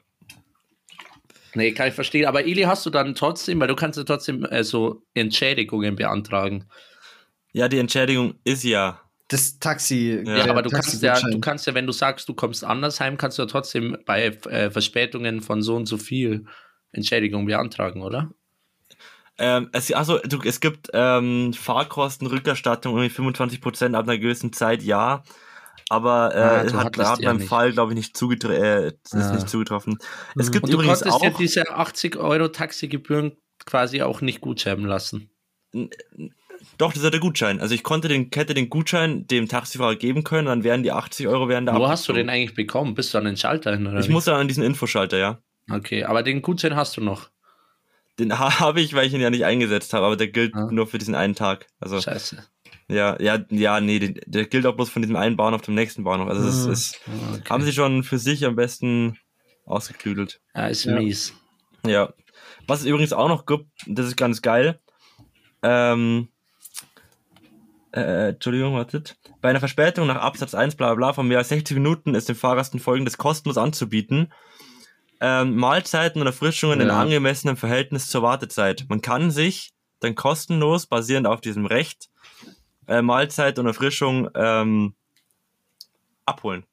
Nee, kann ich verstehen. Aber Eli, hast du dann trotzdem, weil du kannst ja trotzdem äh, so Entschädigungen beantragen. Ja, die Entschädigung ist ja. Das Taxi. Ja, Ja, aber du kannst ja, du kannst ja, wenn du sagst, du kommst anders heim, kannst du ja trotzdem bei äh, Verspätungen von so und so viel Entschädigung beantragen, oder? Ähm, es, also, du, es gibt ähm, Fahrkostenrückerstattung, irgendwie 25% ab einer gewissen Zeit, ja. Aber Ah, äh, du hat, hattest hat ja beim nicht. Fall, glaube ich, nicht, zugetre äh, ist Ah. nicht zugetroffen. Es gibt Und du übrigens konntest auch. dir diese 80 Euro Taxigebühren quasi auch nicht gut schreiben lassen. Doch, das ist der Gutschein. Also ich konnte den, hätte den Gutschein dem Taxifahrer geben können, dann wären die 80 Euro wären da Wo hast du den eigentlich bekommen? Bist du an den Schalter hin? Oder Ich wie? muss an diesen Infoschalter, ja. Okay, aber den Gutschein hast du noch. Den ha- habe ich, weil ich ihn ja nicht eingesetzt habe, aber der gilt Ah. nur für diesen einen Tag. Also Scheiße. ja, ja, ja, nee, den, der gilt auch bloß von diesem einen Bahnhof zum nächsten Bahnhof. Also das Mhm. ist, Okay. haben sie schon für sich am besten ausgeklügelt. ja, ist Ja. mies. Ja. Was es übrigens auch noch gibt, das ist ganz geil. Ähm, äh, Entschuldigung, wartet. Bei einer Verspätung nach Absatz 1 bla bla bla von mehr als 60 Minuten ist dem Fahrgasten folgendes kostenlos anzubieten. Ähm, Mahlzeiten und Erfrischungen in Ja. angemessenem Verhältnis zur Wartezeit. Man kann sich dann kostenlos, basierend auf diesem Recht, äh, Mahlzeit und Erfrischung ähm, abholen.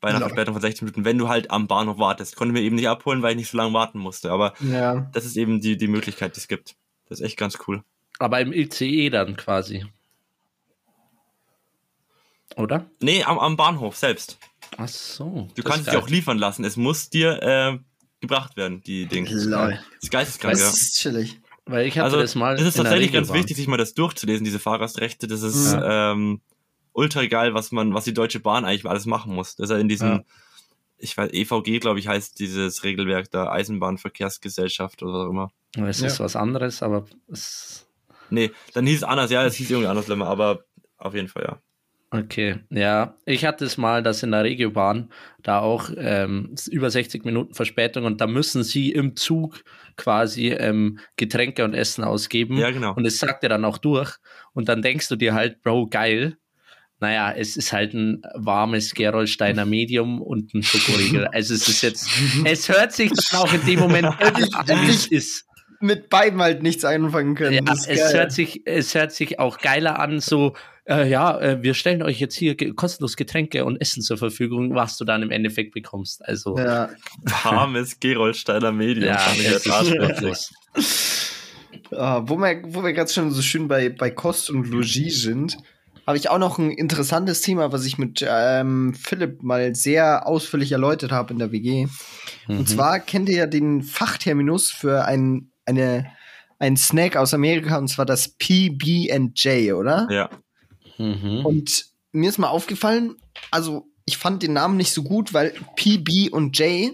Bei einer Lol. Verspätung von 16 Minuten, wenn du halt am Bahnhof wartest. Konnte mir eben nicht abholen, weil ich nicht so lange warten musste. Aber Ja. das ist eben die, die Möglichkeit, die es gibt. Das ist echt ganz cool. Aber im ICE dann quasi. Oder? Nee, am, am Bahnhof selbst. Ach so. Du das kannst es dir auch liefern lassen. Es muss dir äh, gebracht werden, die Dinge. Lol. Das ist geisteskrank, Das ja. ist chillig. Weil ich hatte Also, das mal. das ist tatsächlich ganz wichtig, sich mal das durchzulesen, diese Fahrgastrechte. Das ist ähm, ultra geil, was man, was die Deutsche Bahn eigentlich alles machen muss. Das ist ja in diesem, Ja. ich weiß, EVG, glaube ich, heißt dieses Regelwerk der Eisenbahnverkehrsgesellschaft oder was auch immer. Es ist was anderes, aber es. Nee, dann hieß es anders, ja, es hieß irgendwie anders, Lemmer, aber auf jeden Fall, ja. Okay, ja. Ich hatte es mal, dass in der Regiobahn da auch ähm, über 60 Minuten Verspätung und da müssen sie im Zug quasi ähm, Getränke und Essen ausgeben. Ja, genau. Und es sagt er dann auch durch. Und dann denkst du dir halt, Bro, geil. Naja, es ist halt ein warmes Gerolsteiner Medium und ein Schokoriegel. Also es ist jetzt, es hört sich dann auch in dem Moment an, wie es ist. Mit beiden halt nichts einfangen können. Ja, Das es hört sich, es hört sich auch geiler an, so, äh, ja, äh, wir stellen euch jetzt hier ge kostenlos Getränke und Essen zur Verfügung, was du dann im Endeffekt bekommst. Also, ja. Warmes Gerolsteiner Medium. ja, wirklich. Ah, wo wir, wo wir gerade schon so schön bei, bei Kost und Logis sind, habe ich auch noch ein interessantes Thema, was ich mit ähm, Philipp mal sehr ausführlich erläutert habe in der WG. Mhm. Und zwar kennt ihr ja den Fachterminus für ein, eine, ein Snack aus Amerika, und zwar das PB&J, oder? Ja, Mhm. Und mir ist mal aufgefallen, also ich fand den Namen nicht so gut, weil PB und J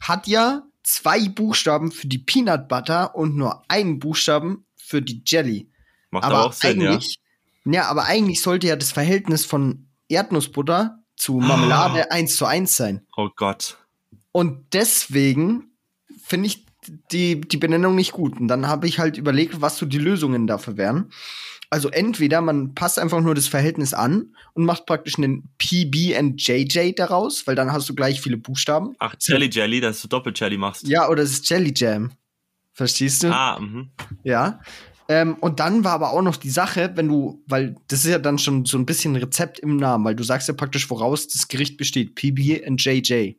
hat ja zwei Buchstaben für die Peanut Butter und nur einen Buchstaben für die Jelly. macht aber, auch Sinn, ja. eigentlich, ja. aber eigentlich sollte ja das Verhältnis von Erdnussbutter zu Marmelade eins zu eins sein. Oh Gott. Und deswegen finde ich die, die Benennung nicht gut. Und dann habe ich halt überlegt, was so die Lösungen dafür wären. Also entweder man passt einfach nur das Verhältnis an und macht praktisch einen PB and JJ daraus, weil dann hast du gleich viele Buchstaben. Ach, Jelly Jelly, dass du Doppel-Jelly machst. Ja, oder es ist Jelly Jam. Verstehst du? Ah, mhm. Ja. Ähm, und dann war aber auch noch die Sache, wenn du, weil das ist ja dann schon so ein bisschen Rezept im Namen, weil du sagst ja praktisch, woraus das Gericht besteht, PB and JJ.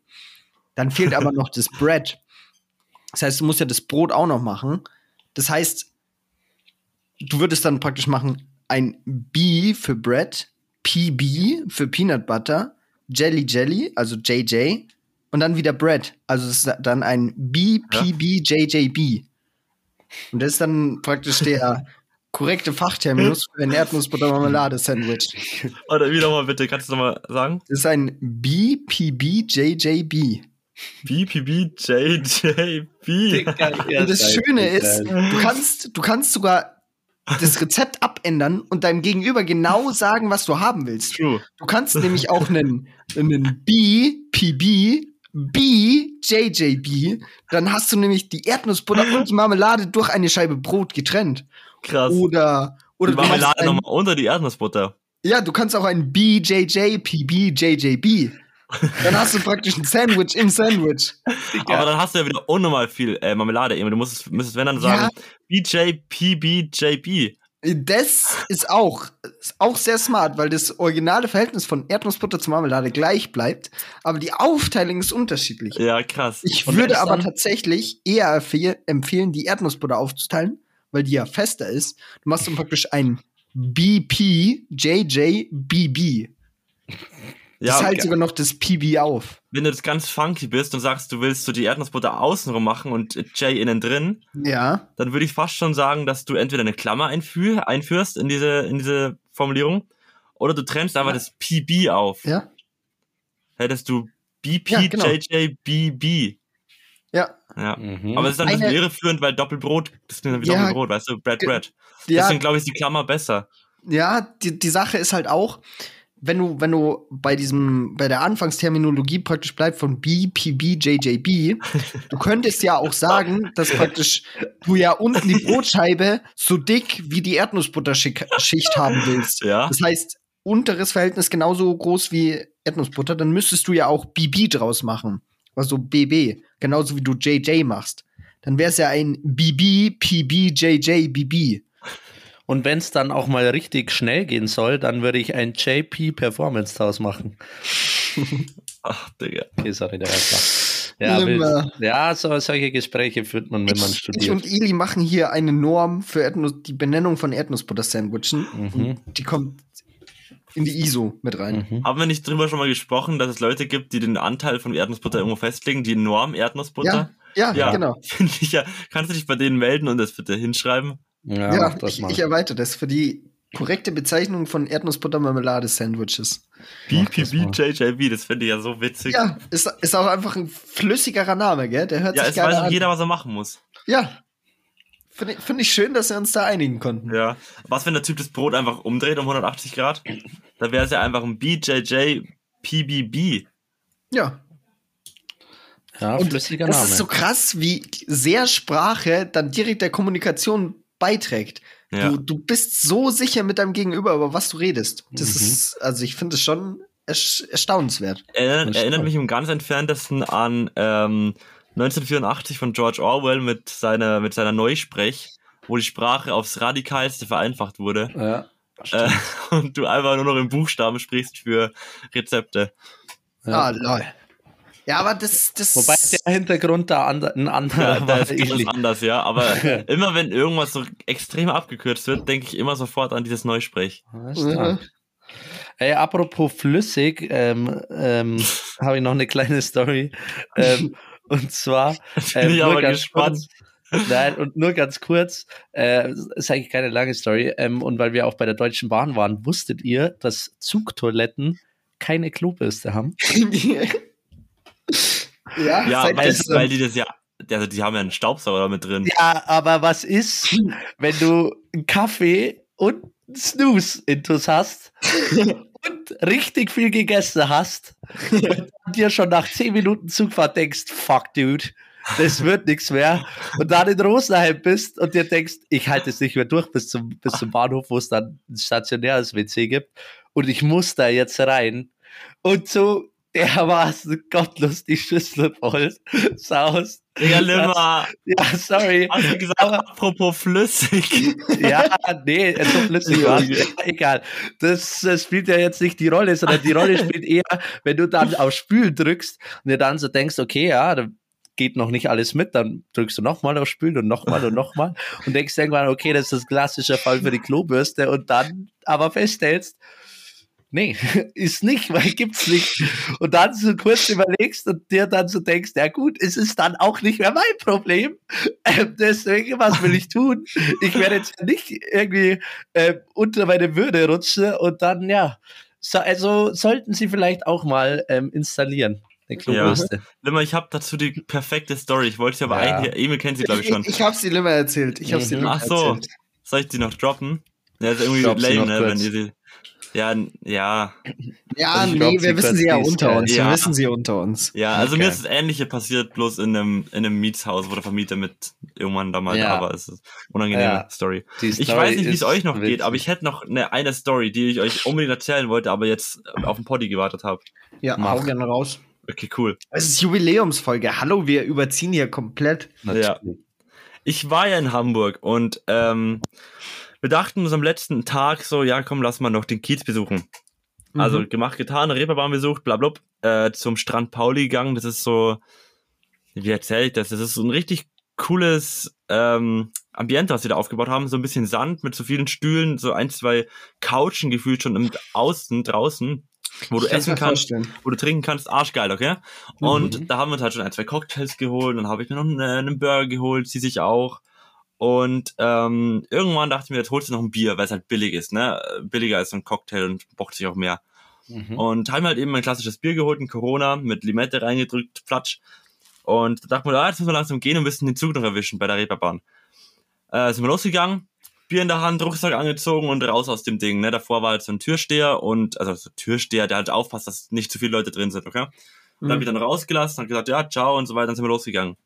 Dann fehlt aber noch das Bread. Das heißt, du musst ja das Brot auch noch machen. Das heißt, du würdest dann praktisch machen ein B für Bread, PB für Peanut Butter, Jelly Jelly, also JJ, und dann wieder Bread. Also es ist dann ein B, PB, JJB. Und das ist dann praktisch der korrekte Fachterminus für ein Erdnussbutter-Marmelade-Sandwich. Oder wie nochmal bitte, kannst du nochmal sagen? Das ist ein BPBJJB. BPBJJB. Und das Schöne ist, du kannst, du kannst sogar das Rezept abändern und deinem Gegenüber genau sagen, was du haben willst. True. Du kannst nämlich auch einen, einen BPB BJJB, dann hast du nämlich die Erdnussbutter und die Marmelade durch eine Scheibe Brot getrennt. Krass. Oder, oder die Marmelade nochmal unter die Erdnussbutter. Ja, du kannst auch ein BJJPBJJB. Dann hast du praktisch ein Sandwich im Sandwich. Aber dann hast du ja wieder unnormal viel äh, Marmelade eben. Du musst, müsstest, wenn dann sagen, BJPBJB. Das ist auch, ist auch sehr smart, weil das originale Verhältnis von Erdnussbutter zu Marmelade gleich bleibt, aber die Aufteilung ist unterschiedlich. Ja, krass. Ich Und würde aber tatsächlich eher empfehl- empfehlen, die Erdnussbutter aufzuteilen, weil die ja fester ist. Du machst dann praktisch ein BPJJBB. Das ja, teilt okay. sogar noch das PB auf. wenn du das ganz funky bist und sagst, du willst so die Erdnussbutter außenrum machen und J innen drin, Ja. dann würde ich fast schon sagen, dass du entweder eine Klammer einführ, einführst in diese, in diese Formulierung oder du trennst einfach das PB auf. Ja. Hättest du Ja, genau. BPJJBB. Ja. Ja. Mhm. Aber es ist dann ein bisschen irreführend, weil Doppelbrot, das klingt dann wie Ja. Doppelbrot, weißt du, Bread, Bread. Ja, Deswegen glaube ich, ist die Klammer besser. Ja, die, die Sache ist halt auch, wenn du, wenn du bei diesem, bei der Anfangsterminologie praktisch bleibst von BPBJJB, du könntest ja auch sagen, dass praktisch du ja unten die Brotscheibe so dick wie die Erdnussbutterschicht haben willst. Ja. Das heißt, unteres Verhältnis genauso groß wie Erdnussbutter, dann müsstest du ja auch BB draus machen. Also BB, genauso wie du JJ machst. Dann wäre es ja ein BB, PB, JJ, BB. Und wenn es dann auch mal richtig schnell gehen soll, dann würde ich ein JP Performance draus machen. Ach, Digga. Okay, sorry, der war Ja, Nimmer. wild. ja so, solche Gespräche führt man, wenn man Ich, ich studiert. und Eli machen hier eine Norm für Erdnuss, die Benennung von Erdnussbutter-Sandwichen. Mhm. Die kommt in die ISO mit rein. Mhm. Haben wir nicht drüber schon mal gesprochen, dass es Leute gibt, die den Anteil von Erdnussbutter irgendwo festlegen, die Norm Erdnussbutter? Ja, Ja. genau. Finde ich ja. Kannst du dich bei denen melden und das bitte hinschreiben? Ja, Ja, das ich, mal. ich erweitere das für die korrekte Bezeichnung von Erdnussbutter-Marmelade-Sandwiches. Das. BPBJJB, das finde ich ja so witzig. Ja, ist, ist auch einfach ein flüssigerer Name, gell? Der hört Ja, sich es geil weiß auch an. jeder, was er machen muss. Ja. Finde ich- finde ich schön, dass wir uns da einigen konnten. Ja. Was, wenn der Typ das Brot einfach umdreht um 180 Grad? Da wäre es ja einfach ein BJJ-PBB. Ja. Ja, Und flüssiger das Name. ist so krass, wie sehr Sprache dann direkt der Kommunikation beiträgt. Ja. Du, du bist so sicher mit deinem Gegenüber, über was du redest. Das Mhm. ist, also ich finde es schon erstaunenswert. Erinnert, Das erinnert mich im ganz entferntesten an ähm, 1984 von George Orwell mit seiner, mit seiner Neusprech, wo die Sprache aufs Radikalste vereinfacht wurde ja, äh, und du einfach nur noch in Buchstaben sprichst für Rezepte. ja. Ah, lol. Ja, aber das, das. Wobei der Hintergrund da ander, ein Ja, anderer da war. ist ähnlich. anders, ja. Aber immer wenn irgendwas so extrem abgekürzt wird, denke ich immer sofort an dieses Neusprech. Ja, stark. Ey, apropos flüssig, ähm, ähm, habe ich noch eine kleine Story. Ähm, und zwar, Bin ähm, ich aber ganz gespannt. kurz. Nein, und nur ganz kurz, äh, ist eigentlich keine lange Story. Ähm, und weil wir auch bei der Deutschen Bahn waren, wusstet ihr, dass Zugtoiletten keine Klobürste haben? Ja, Ja, weil, weil die das ja, also die haben ja einen Staubsauger mit drin. Ja, aber was ist, wenn du einen Kaffee und einen Snooze intus hast und richtig viel gegessen hast und dir schon nach 10 Minuten Zugfahrt denkst, fuck, dude, das wird nichts mehr. Und dann in Rosenheim bist und dir denkst, ich halte es nicht mehr durch bis zum, bis zum Bahnhof, wo es dann ein stationäres WC gibt. Und ich muss da jetzt rein. Und so dermaßen gottlos die Schüssel voll saust. Digga, Limmer. Ja, sorry. Hast du gesagt, Aber- apropos flüssig? Ja, nee, so flüssig war Ja, egal. Das, das spielt ja jetzt nicht die Rolle, sondern die Rolle spielt eher, wenn du dann auf Spülen drückst und dir dann so denkst, okay, ja, da geht noch nicht alles mit, dann drückst du nochmal auf Spülen und nochmal und nochmal und denkst irgendwann, okay, das ist das klassische Fall für die Klobürste und dann aber feststellst, nee, ist nicht, weil gibt's nicht. Und dann so kurz überlegst und dir dann so denkst, ja gut, es ist dann auch nicht mehr mein Problem. Ähm, deswegen, was will ich tun? Ich werde jetzt nicht irgendwie äh, unter meine Würde rutschen und dann, ja, so, also sollten Sie vielleicht auch mal ähm, installieren, eine Klobürste. Limmer, ich habe dazu die perfekte Story. Ich wollte sie aber Ja. eigentlich, Emil kennt sie, glaube ich, schon. ich, ich hab's dir immer erzählt. Ich hab's dir Mhm. immer Ach so. erzählt. Soll ich die noch droppen? Ja, ist irgendwie Drop sie lame, ne, wenn ihr sie. Ja, ja. Ja, Also nee, glaub, wir wissen sie ja unter äh, uns. ja. Wir wissen sie unter uns. Ja, also Okay. mir ist das Ähnliche passiert, bloß in einem, in einem Mietshaus, wo der Vermieter mit irgendwann da mal Ja. da war. Es ist eine unangenehme Ja. Story. Die Ich Story weiß nicht, wie es euch noch geht, witzig. aber ich hätte noch eine, eine Story, die ich euch unbedingt erzählen wollte, aber jetzt auf den Poddy gewartet habe. Ja, Mach. hau gerne raus. Okay, cool. Es ist Jubiläumsfolge. Hallo, wir überziehen hier komplett. Natürlich. Ich war ja in Hamburg und ähm, wir dachten uns am letzten Tag so, ja komm, lass mal noch den Kiez besuchen. Also Mhm. gemacht, getan, Reeperbahn besucht, bla bla, äh, zum Strand Pauli gegangen. Das ist so, wie erzähle ich das? Das ist so ein richtig cooles ähm, Ambiente, was sie da aufgebaut haben. So ein bisschen Sand mit so vielen Stühlen, so ein, zwei Couchen gefühlt schon im Außen, draußen, wo du essen kannst, vorstellen. wo du trinken kannst. Arschgeil, okay? Und Mhm. da haben wir uns halt schon ein, zwei Cocktails geholt. Dann habe ich mir noch einen, einen Burger geholt, sie sich auch. Und ähm, irgendwann dachte ich mir, jetzt holst du noch ein Bier, weil es halt billig ist, ne? Billiger als so ein Cocktail und bockt sich auch mehr. Mhm. Und haben halt eben ein klassisches Bier geholt, ein Corona, mit Limette reingedrückt, Platsch. Und da dachten wir, ah, jetzt müssen wir langsam gehen und müssen den Zug noch erwischen bei der Reeperbahn. Äh, sind wir losgegangen, Bier in der Hand, Rucksack angezogen und raus aus dem Ding. Ne? Davor war halt so ein Türsteher und, also so ein Türsteher, der halt aufpasst, dass nicht zu viele Leute drin sind, okay? Und dann hab ich dann rausgelassen, hab gesagt, ja, ciao und so weiter, dann sind wir losgegangen.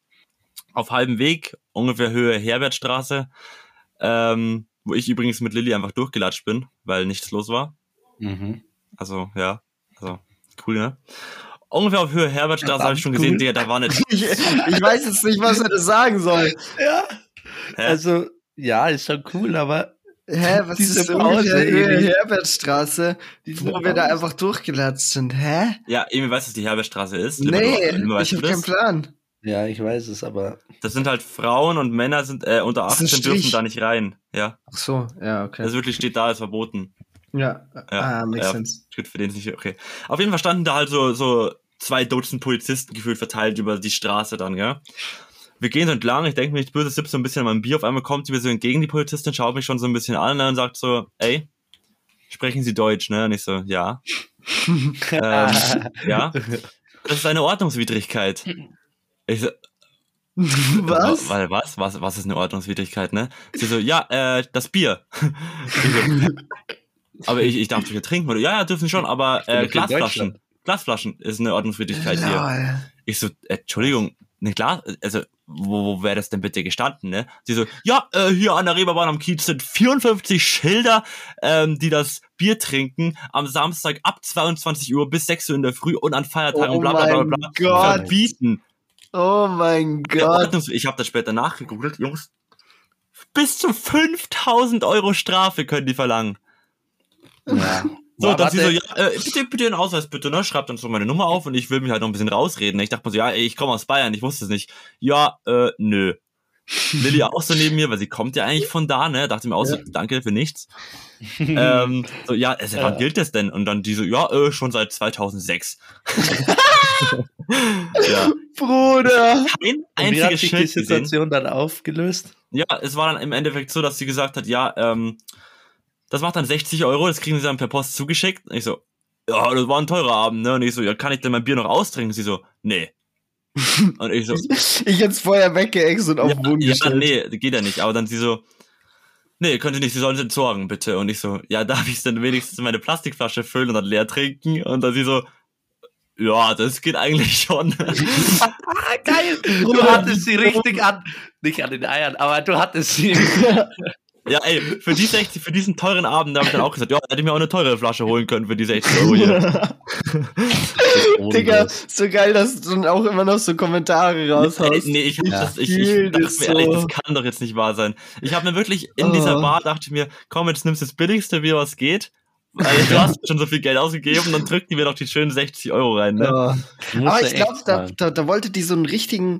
Auf halbem Weg, ungefähr Höhe Herbertstraße, ähm, wo ich übrigens mit Lilly einfach durchgelatscht bin, weil nichts los war. Mhm. Also, ja, also, cool, ne? Ungefähr auf Höhe Herbertstraße habe ich schon gesehen, Cool. Digga, da war nicht. Ich, ich weiß jetzt nicht, was er das sagen soll. Ja, Hä? also, ja, ist schon cool, aber Hä, was Diese ist so Pause, Höhe. Herbertstraße, wo wir da einfach durchgelatscht sind? Hä? Ja, Emil, weißt du, was die Herberstraße ist? Nee, ich du hab keinen? Plan. Ja, ich weiß es, aber Das sind halt Frauen und Männer sind äh, unter Das ist ein 18 dürfen da nicht rein. Ja, Ach so, ja, okay. das wirklich steht da, ist verboten. ja, Ja, ah, makes ja. sense. Gut, für den ist nicht okay. Auf jeden Fall standen da halt so, so zwei Dutzend Polizisten gefühlt verteilt über die Straße dann, gell? Wir gehen so entlang, ich denke mir, ich böse sipp so ein bisschen an meinem Bier, auf einmal kommt sie mir so entgegen, die Polizistin, schaut mich schon so ein bisschen an ne, und sagt so, ey, sprechen Sie Deutsch, ne? Und ich so, ja. ähm, ja. Das ist eine Ordnungswidrigkeit. Ich so, Was? Wa- Was? Was? Was ist eine Ordnungswidrigkeit, ne? Sie so, ja, äh, das Bier. Ich so, aber ich, ich darf nicht mehr trinken. Oder, ja, ja, dürfen schon, aber äh, doch Glasflaschen. Glasflaschen ist eine Ordnungswidrigkeit hier. Lol. Ich so, äh, Entschuldigung, ne Glas, also, wo, wo wäre das denn bitte gestanden, ne? Sie so, ja, äh, hier an der Reeperbahn am Kiez sind 54 Schilder, ähm, die das Bier trinken am Samstag ab 22 Uhr bis 6 Uhr in der Früh und an Feiertagen Oh bla bla bla mein bla, Gott. verbieten. Oh mein Gott. Ich habe das später nachgegoogelt, Jungs. Bis zu 5000 Euro Strafe können die verlangen. ja. So, Boah, dann sie so, ja, äh, bitte, bitte den Ausweis, bitte, ne? Schreibt dann so meine Nummer auf und ich will mich halt noch ein bisschen rausreden. Ich dachte mir so, ja, ey, ich komme aus Bayern, ich wusste es nicht. Ja, äh, nö. Lilly auch so neben mir, weil sie kommt ja eigentlich von da, ne? Dachte mir auch so, danke für nichts. ähm, so, ja, also, wann Ja. gilt das denn? Und dann die so, ja, äh, schon seit 2006. ja. Bruder. Ein Und wie hat einziges sich die Schild gesehen. Situation dann aufgelöst? Ja, es war dann im Endeffekt so, dass sie gesagt hat, ja, ähm, das macht dann 60 Euro, das kriegen sie dann per Post zugeschickt. Und ich so, ja, das war ein teurer Abend, ne? Und ich so, ja, kann ich denn mein Bier noch austrinken? Sie so, nee. Und ich so, Ich jetzt vorher weggeext und auf ja, den Boden ja, gestellt. nee, geht ja nicht. Aber dann sie so, nee, können Sie nicht, Sie sollen es entsorgen, bitte. Und ich so, ja, darf ich denn wenigstens meine Plastikflasche füllen und dann leer trinken? Und dann sie so, ja, das geht eigentlich schon. Geil! Du hattest sie richtig an, nicht an den Eiern, aber du hattest sie. Ja, ey, für die 60, für diesen teuren Abend habe ich dann auch gesagt, ja, hätte ich mir auch eine teure Flasche holen können für die 60 Euro hier. Digga, so geil, dass du dann auch immer noch so Kommentare Ey, raushaust. nee, ich, hab Ja. das, ich, ich dachte das mir ehrlich, so. das kann doch jetzt nicht wahr sein. Ich habe mir wirklich in dieser Oh. Bar dachte ich mir, komm, jetzt nimmst du das billigste Bier, was geht. Also, du hast schon so viel Geld ausgegeben, dann drückt die mir doch die schönen 60 Euro rein, ne? Ja. Aber ich glaube, da, da, da wollte die so einen richtigen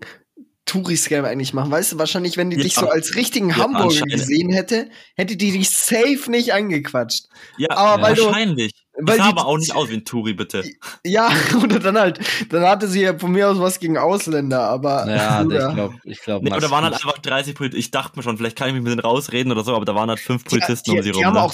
Touri-Scam eigentlich machen. Weißt du, wahrscheinlich, wenn die Ja. dich so als richtigen Ja, Hamburger gesehen hätte, hätte die dich safe nicht angequatscht. Ja, Aber weil du- wahrscheinlich. Weil ich sah die- aber auch nicht aus wie ein Touri, bitte. Ja, oder dann halt, dann hatte sie ja von mir aus was gegen Ausländer, aber Ja, Bruder. ich glaube, ich glaube. Nee, oder waren halt einfach 30 Polizisten. Ich dachte mir schon, vielleicht kann ich mich mit denen rausreden oder so, aber da waren halt fünf Polizisten die, um sie die rum. haben ne? auch,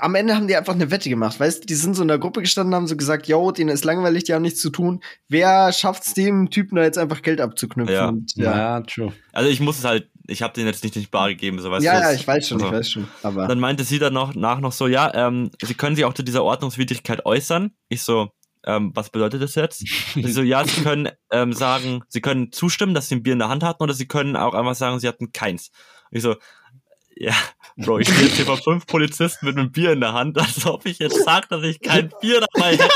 am Ende haben die einfach eine Wette gemacht, weißt du, die sind so in der Gruppe gestanden, haben so gesagt, yo, denen ist langweilig, die haben nichts zu tun. Wer schafft's dem Typen da jetzt einfach Geld abzuknüpfen? Ja. Und, ja. Ja, true. Also ich muss es halt, ich habe denen jetzt nicht in die Bar gegeben, so weißt ja, du. ja, ich weiß schon, also. ich weiß schon. Aber Dann meinte sie dann noch nach noch so, ja, ähm, sie können sich auch zu dieser Ordnungswidrigkeit äußern. Ich so, ähm, was bedeutet das jetzt? sie so, ja, sie können ähm, sagen, sie können zustimmen, dass sie ein Bier in der Hand hatten, oder sie können auch einfach sagen, sie hatten keins. Ich so, ja, Bro, ich stehe jetzt hier vor fünf Polizisten mit einem Bier in der Hand, als ob ich jetzt sage, dass ich kein Bier dabei hätte.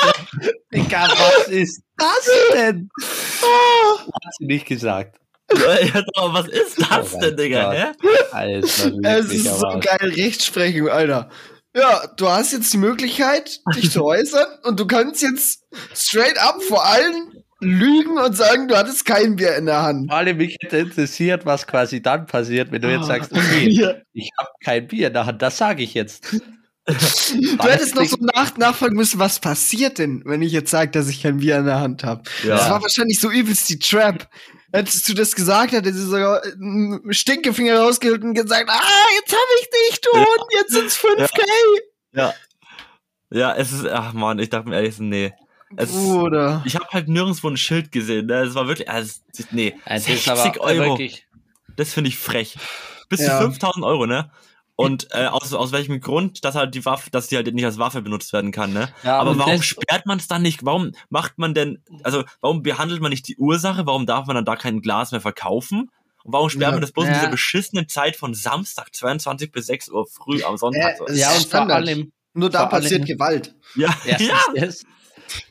Digga, was ist das denn? Hat sie nicht gesagt. Was ist das Oh denn, Digga? Hä? Alter, es ist so Arsch. geil, Rechtsprechung, Alter. Ja, du hast jetzt die Möglichkeit, dich zu äußern und du kannst jetzt straight up vor allen lügen und sagen, du hattest kein Bier in der Hand. Vor allem mich hätte interessiert, was quasi dann passiert, wenn du jetzt sagst, okay, Ah. Ja. ich habe kein Bier in der Hand, das sage ich jetzt. Du hättest noch so nach, nachfragen müssen, was passiert denn, wenn ich jetzt sage, dass ich kein Bier in der Hand habe. Ja. Das war wahrscheinlich so übelst die Trap. Hättest du das gesagt, hätte sie sogar einen Stinkefinger rausgeholt und gesagt, ah, jetzt habe ich dich, du Ja. Hund, jetzt sind's 5K. Ja. Ja, es ist, ach man, ich dachte mir ehrlich, nee. Es, Bruder. ich habe halt nirgendwo ein Schild gesehen, ne? Es war wirklich, also, nee, Also 60 ist aber Euro, wirklich. das finde ich frech. Bis Ja. zu 5000 Euro, ne? Und äh, aus, aus welchem Grund, dass halt die Waffe, dass die halt nicht als Waffe benutzt werden kann, ne? Ja, Aber warum sperrt man es dann nicht? Warum macht man denn, also warum behandelt man nicht die Ursache? Warum darf man dann da kein Glas mehr verkaufen? Und warum sperrt Ja, man das bloß in ja. dieser beschissenen Zeit von Samstag 22 bis 6 Uhr früh am Sonntag? Äh, so? Das Ja, und vor Standard. allem, Nur da vor allem- passiert Gewalt. ja, erstens, ja. das,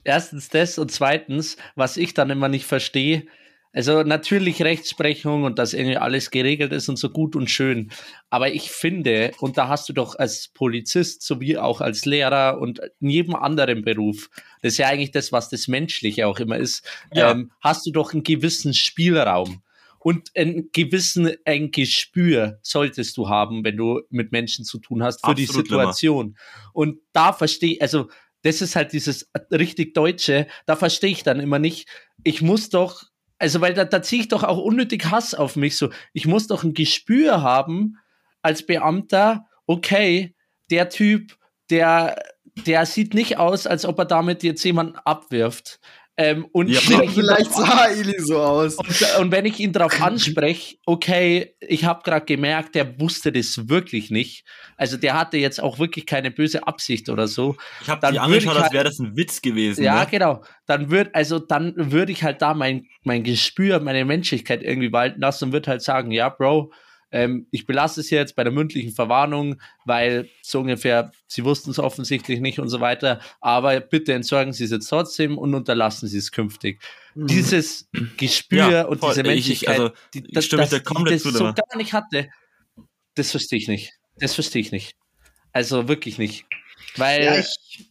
erstens das und zweitens, was ich dann immer nicht verstehe, Also natürlich Rechtsprechung und dass irgendwie alles geregelt ist und so gut und schön. Aber ich finde, und da hast du doch als Polizist sowie auch als Lehrer und in jedem anderen Beruf, das ist ja eigentlich das, was das Menschliche auch immer ist, Ja. ähm, hast du doch einen gewissen Spielraum. Und einen gewissen ein Gespür solltest du haben, wenn du mit Menschen zu tun hast, für die Absolut, Limmer. Situation. Und da verstehe, also das ist halt dieses richtig Deutsche, da verstehe ich dann immer nicht, ich muss doch, also weil da, da ziehe ich doch auch unnötig Hass auf mich, so, ich muss doch ein Gespür haben als Beamter, okay, der Typ, der, der sieht nicht aus, als ob er damit jetzt jemanden abwirft. Ähm, und Ja, wenn ich ihn Vielleicht drauf- sah Eli so aus. und, und wenn ich ihn darauf anspreche, okay, ich habe gerade gemerkt, der wusste das wirklich nicht. Also der hatte jetzt auch wirklich keine böse Absicht oder so. Ich habe Dann die angeschaut, ich als halt- wäre das ein Witz gewesen. Ja, ne? genau. Dann wird, also dann würde ich halt da mein, mein Gespür, meine Menschlichkeit irgendwie walten lassen und würde halt sagen, ja, Bro, ähm, ich belasse es jetzt bei der mündlichen Verwarnung, weil so ungefähr, sie wussten es offensichtlich nicht und so weiter, aber bitte entsorgen Sie es jetzt trotzdem und unterlassen Sie es künftig. Dieses Gespür Ja, und voll. diese Ich- ich- Menschlichkeit, also, die, ich stimme dass komplett ich das zu, so gar nicht hatte, das verstehe ich nicht. Das verstehe ich nicht. Also wirklich nicht. Weil, Ja, ich,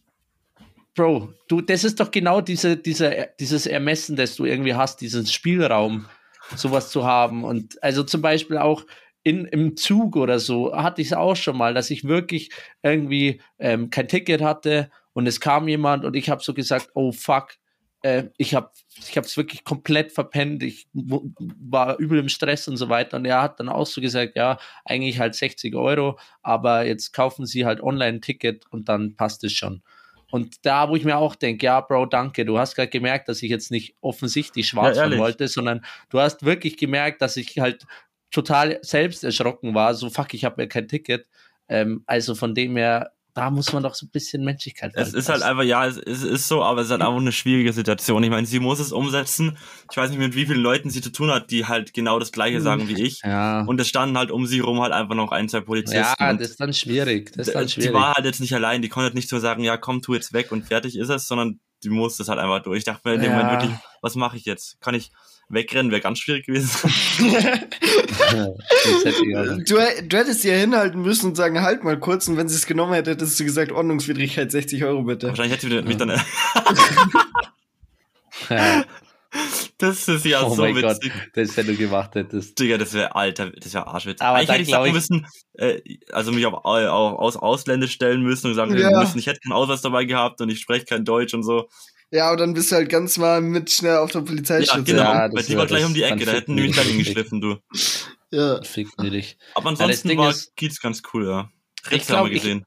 Bro, du, das ist doch genau diese, diese, dieses Ermessen, das du irgendwie hast, diesen Spielraum, sowas zu haben. Und also zum Beispiel auch in, im Zug oder so hatte ich es auch schon mal, dass ich wirklich irgendwie ähm, kein Ticket hatte und es kam jemand und ich habe so gesagt, oh fuck, äh, ich habe ich es wirklich komplett verpennt, ich war übel im Stress und so weiter. Und er hat dann auch so gesagt, ja, eigentlich halt 60 Euro, aber jetzt kaufen Sie halt online ein Ticket und dann passt es schon. Und da, wo ich mir auch denke, ja, Bro, danke, du hast gerade gemerkt, dass ich jetzt nicht offensichtlich schwarz Ja, wollte, sondern du hast wirklich gemerkt, dass ich halt total selbst erschrocken war, so fuck, ich habe ja kein Ticket. Ähm, also von dem her, da muss man doch so ein bisschen Menschlichkeit Es ist halt einfach, ja, es, es ist so, aber es ist halt einfach eine schwierige Situation. Ich meine, sie muss es umsetzen. Ich weiß nicht, mit wie vielen Leuten sie zu tun hat, die halt genau das Gleiche sagen wie ich. Ja, Und es standen halt um sie rum halt einfach noch ein, zwei Polizisten. ja das ist dann schwierig. Das ist dann die schwierig. war halt jetzt nicht allein. Die konnte halt nicht so sagen, ja, komm, tu jetzt weg und fertig ist es, sondern die musste es halt einfach durch. Ich dachte mir in dem Ja. Moment wirklich, was mache ich jetzt? Kann ich wegrennen? Wäre ganz schwierig gewesen. hätte ich du, du hättest sie ja hinhalten müssen und sagen, halt mal kurz. Und wenn sie es genommen hätte, hättest du gesagt, Ordnungswidrigkeit 60 Euro bitte. Wahrscheinlich hätte sie mich dann. Ja. das ist ja oh so mein Gott, witzig. das, wenn du gemacht hättest. Digga, das wäre alter, das wäre arschwitzig. Aber Eigentlich hätte ich sagen ich- müssen, äh, also mich auf, auf, aus Ausländisch stellen müssen und sagen Ja. müssen, ich hätte keinen Ausweis dabei gehabt und ich spreche kein Deutsch und so. Ja, und dann bist du halt ganz mal mit schnell auf der Ja, Polizeistation. genau. Ja, Weil das die wär- war gleich um die Ecke, da hätten die mich hingeschliffen, du. Ja. Fickt mir dich. Aber ansonsten Ding war ist- Kiez ganz cool, ja. Ich Ritz glaub, haben wir ich- gesehen.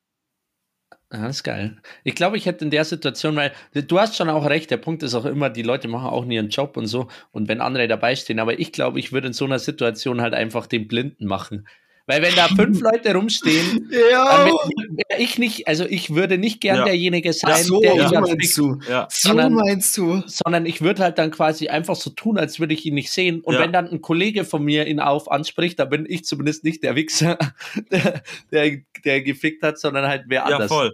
Ja, das ist geil. Ich glaube, ich hätte in der Situation, weil du hast schon auch recht, der Punkt ist auch immer, die Leute machen auch nie ihren Job und so und wenn andere dabei stehen, aber ich glaube, ich würde in so einer Situation halt einfach den Blinden machen. Weil wenn da fünf Leute rumstehen, dann Ja. wäre ich nicht, also ich würde nicht gern Ja. derjenige sein, Ach so, der so ihn meinst du. Ja. So sondern- meinst du. sondern ich würde halt dann quasi einfach so tun, als würde ich ihn nicht sehen. Und Ja. wenn dann ein Kollege von mir ihn auf anspricht, dann bin ich zumindest nicht der Wichser, der, der, der gefickt hat, sondern halt wer Ja, anders. voll.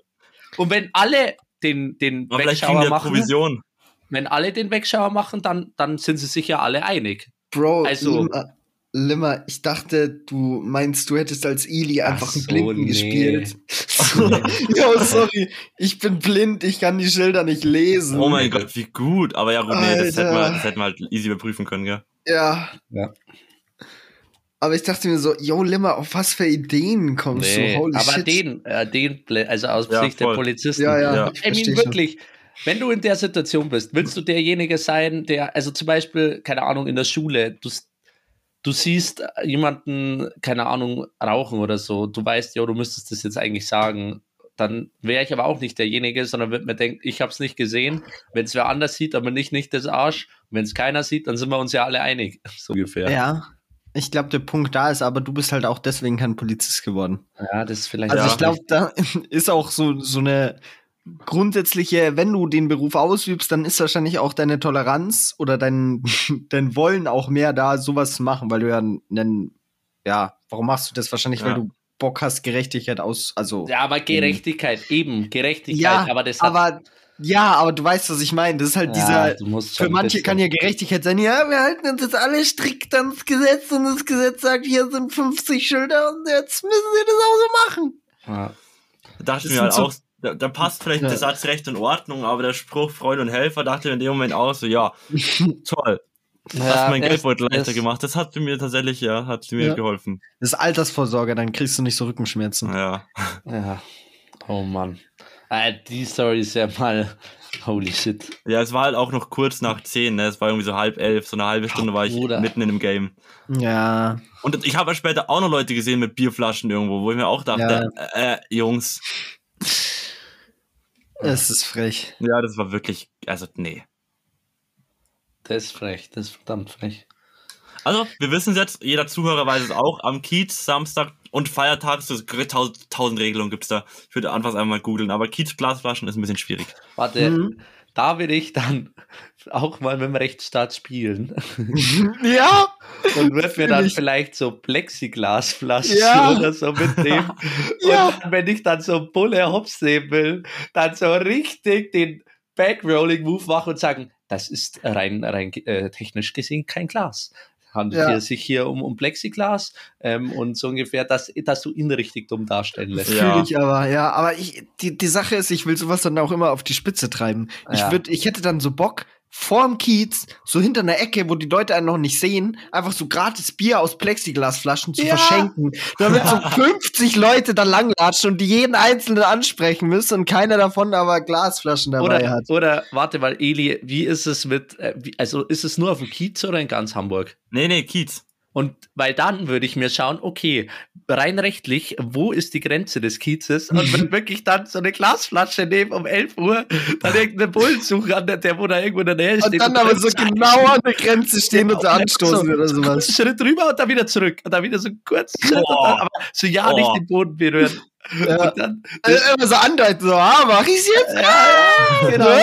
Und wenn alle den, den Aber Wegschauer machen, Provision. wenn alle den Wegschauer machen, dann, dann sind sie sich ja alle einig. Bro, Also- Limmer, ich dachte, du meinst, du hättest als Eli Ach einfach einen so, Blinden nee. gespielt. ja, sorry, ich bin blind, ich kann die Schilder nicht lesen. Oh mein Gott, wie gut. Aber ja, gut, nee, das hätten, wir, das hätten wir halt easy überprüfen können, gell? Ja. Ja. Aber ich dachte mir so, yo, Limmer, auf was für Ideen kommst Nee, du? Holy aber shit. den, äh, den, also aus Ja, Sicht der voll. Polizisten. Ja, ja, Ja. ich I versteh mean, schon. wirklich, wenn du in der Situation bist, willst du derjenige sein, der, also zum Beispiel, keine Ahnung, in der Schule, du, du siehst jemanden, keine Ahnung, rauchen oder so, du weißt, ja, du müsstest das jetzt eigentlich sagen, dann wäre ich aber auch nicht derjenige, sondern würde mir denken, ich habe es nicht gesehen. Wenn es wer anders sieht, aber nicht, nicht das Arsch. Wenn es keiner sieht, dann sind wir uns ja alle einig. So ungefähr. Ja. Ich glaube, der Punkt da ist, aber du bist halt auch deswegen kein Polizist geworden. Ja, das ist vielleicht. Also Ja. ich glaube, da ist auch so, so eine grundsätzliche, wenn du den Beruf ausübst, dann ist wahrscheinlich auch deine Toleranz oder dein, dein Wollen auch mehr da, sowas zu machen, weil du ja einen, ja, warum machst du das? Wahrscheinlich, weil Ja. du Bock hast, Gerechtigkeit aus, also. Ja, aber Gerechtigkeit, eben, Gerechtigkeit. Ja, aber das hat, aber Ja, aber du weißt, was ich meine. Das ist halt dieser. du musst Für manche kann ja Gerechtigkeit sein, ja, wir halten uns jetzt alle strikt ans Gesetz und das Gesetz sagt, hier sind 50 Schilder und jetzt müssen sie das auch so machen. Ja. Da dachte Das ich mir halt so- auch, da, da passt vielleicht Ja. der Satz Recht und Ordnung, aber der Spruch Freund und Helfer dachte in dem Moment auch so, ja, toll. hast mein Geldbeutel leichter gemacht. Das hat mir tatsächlich, ja, hat mir Ja. geholfen. Das ist Altersvorsorge, dann kriegst du nicht so Rückenschmerzen. Ja. Ja. Oh Mann. Äh, die Story ist ja mal. Holy shit. Ja, es war halt auch noch kurz nach 10, ne? Es war irgendwie so halb elf, so eine halbe Stunde war ich Bruder. mitten in dem Game. Ja. Und ich habe ja später auch noch Leute gesehen mit Bierflaschen irgendwo, wo ich mir auch dachte, äh, Jungs, Es ist frech. ja, das war wirklich, also nee. Das ist frech. Das ist verdammt frech. Also, wir wissen es jetzt, jeder Zuhörer weiß es auch, am Kiez, Samstag und Feiertag, so tausend, tausend Regelungen gibt's da. Ich würde anfangs einmal mal googeln, aber Kiez Glasflaschen ist ein bisschen schwierig. Warte, Mhm. Da will ich dann auch mal mit dem Rechtsstaat spielen. ja. Und wird mir dann Natürlich. vielleicht so Plexiglasflaschen Ja. oder so mitnehmen. Ja. Und dann, wenn ich dann so Bulle Hops nehmen will, dann so richtig den Backrolling-Move machen und sagen, das ist rein, rein äh, technisch gesehen kein Glas. Handelt Ja. hier sich hier um, um Plexiglas ähm, und so ungefähr, dass, dass du ihn richtig dumm darstellen lässt. Ja. Fühle ich aber, ja. Aber ich, die, die Sache ist, ich will sowas dann auch immer auf die Spitze treiben. Ich, Ja. würd, ich hätte dann so Bock, vorm Kiez, so hinter einer Ecke, wo die Leute einen noch nicht sehen, einfach so gratis Bier aus Plexiglasflaschen zu Ja. verschenken. Damit so 50 Leute da langlatschen und die jeden Einzelnen ansprechen müssen und keiner davon aber Glasflaschen dabei Oder, hat. oder warte mal, Eli, wie ist es mit, äh, also ist es nur auf dem Kiez oder in ganz Hamburg? Nee, nee, Kiez. Und weil dann würde ich mir schauen, okay, rein rechtlich, wo ist die Grenze des Kiezes? Und wenn wirklich dann so eine Glasflasche nehmen um 11 Uhr, dann irgendeinen Bullen suchen, an der, der wo da irgendwo in der Nähe Und steht. dann aber so genau an der Grenze stehen und so anstoßen oder So sowas. Schritt rüber und dann wieder zurück. Und dann wieder so kurz Schritt und dann, aber so ja nicht Boah. den Boden berühren. Ja. Und dann, Äh, immer so andeuten, so, ah, mach ich's jetzt? ja, ja, genau.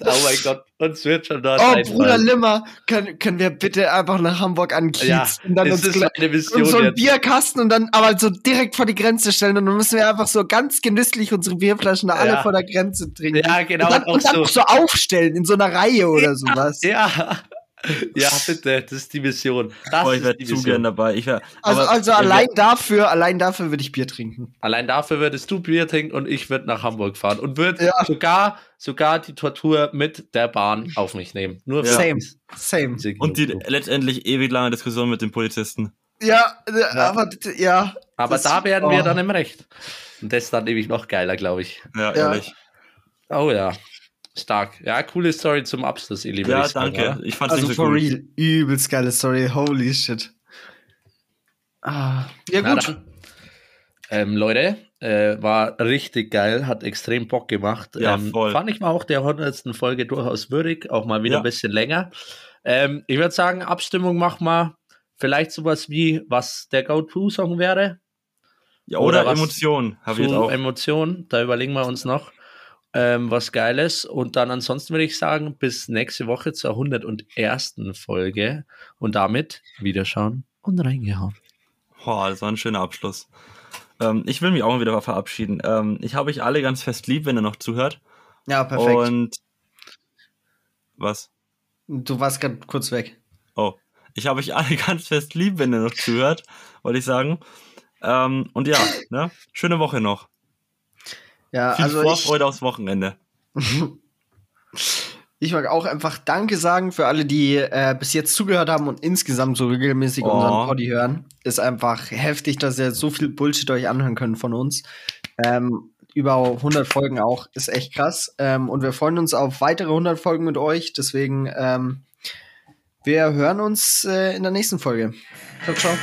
Oh mein Gott, uns wird schon dort Oh, einfallen. Bruder Limmer, können, können wir bitte einfach nach Hamburg an den Kiez Ja, und dann das uns und so einen. Bierkasten und dann aber so direkt vor die Grenze stellen und dann müssen wir einfach so ganz genüsslich unsere Bierflaschen da alle Ja. vor der Grenze trinken. Ja, genau. und dann, und dann so. so aufstellen in so einer Reihe oder sowas. Ja. Ja, bitte, das ist die Mission. Das Boah, ich wäre die zu gern dabei. Ich wär, Also, aber- also ja, allein dafür, allein dafür würde ich Bier trinken. Allein dafür würdest du Bier trinken und ich würde nach Hamburg fahren und würde Ja. sogar, sogar die Tortur mit der Bahn auf mich nehmen. Nur für Same. Same. Und die letztendlich ewig lange Diskussion mit den Polizisten. Ja, äh, aber ja. Aber das- da werden wir oh. dann im Recht. Und das ist dann nämlich noch geiler, glaube ich. Ja, Ja. ehrlich. Oh ja. Stark. Ja, coole Story zum Abschluss, ihr Lieben. Ja, danke. Ich fand's Also nicht so for cool. real, übelst geile Story, holy shit. Ah, ja Na gut. dann. Ähm, Leute, äh, war richtig geil, hat extrem Bock gemacht. Ja, ähm, voll. Fand ich mal auch der 100. Folge durchaus würdig, auch mal wieder Ja. ein bisschen länger. Ähm, ich würde sagen, Abstimmung machen wir vielleicht sowas wie, was der Go-To-Song wäre. Ja, Oder oder, jetzt zu auch. Da überlegen wir uns noch ähm, was Geiles. Und dann ansonsten würde ich sagen, bis nächste Woche zur 101. Folge. Und damit wiederschauen und reingehauen. Boah, das war ein schöner Abschluss. Ähm, ich will mich auch mal wieder verabschieden. Ähm, ich habe euch alle ganz fest lieb, wenn ihr noch zuhört. Ja, perfekt. Und was? du warst gerade kurz weg. Oh, ich habe euch alle ganz fest lieb, wenn ihr noch zuhört, wollte ich sagen. Ähm, und ja, ne? schöne Woche noch. Ja, Viel also ich, Vorfreude aufs Wochenende. ich mag auch einfach Danke sagen für alle, die äh, bis jetzt zugehört haben und insgesamt so regelmäßig Oh. unseren Poddy hören. Ist einfach heftig, dass ihr so viel Bullshit euch anhören könnt von uns. Ähm, über 100 Folgen auch, ist echt krass. Ähm, und wir freuen uns auf weitere 100 Folgen mit euch. Deswegen, ähm, wir hören uns äh, in der nächsten Folge. Ciao, ciao.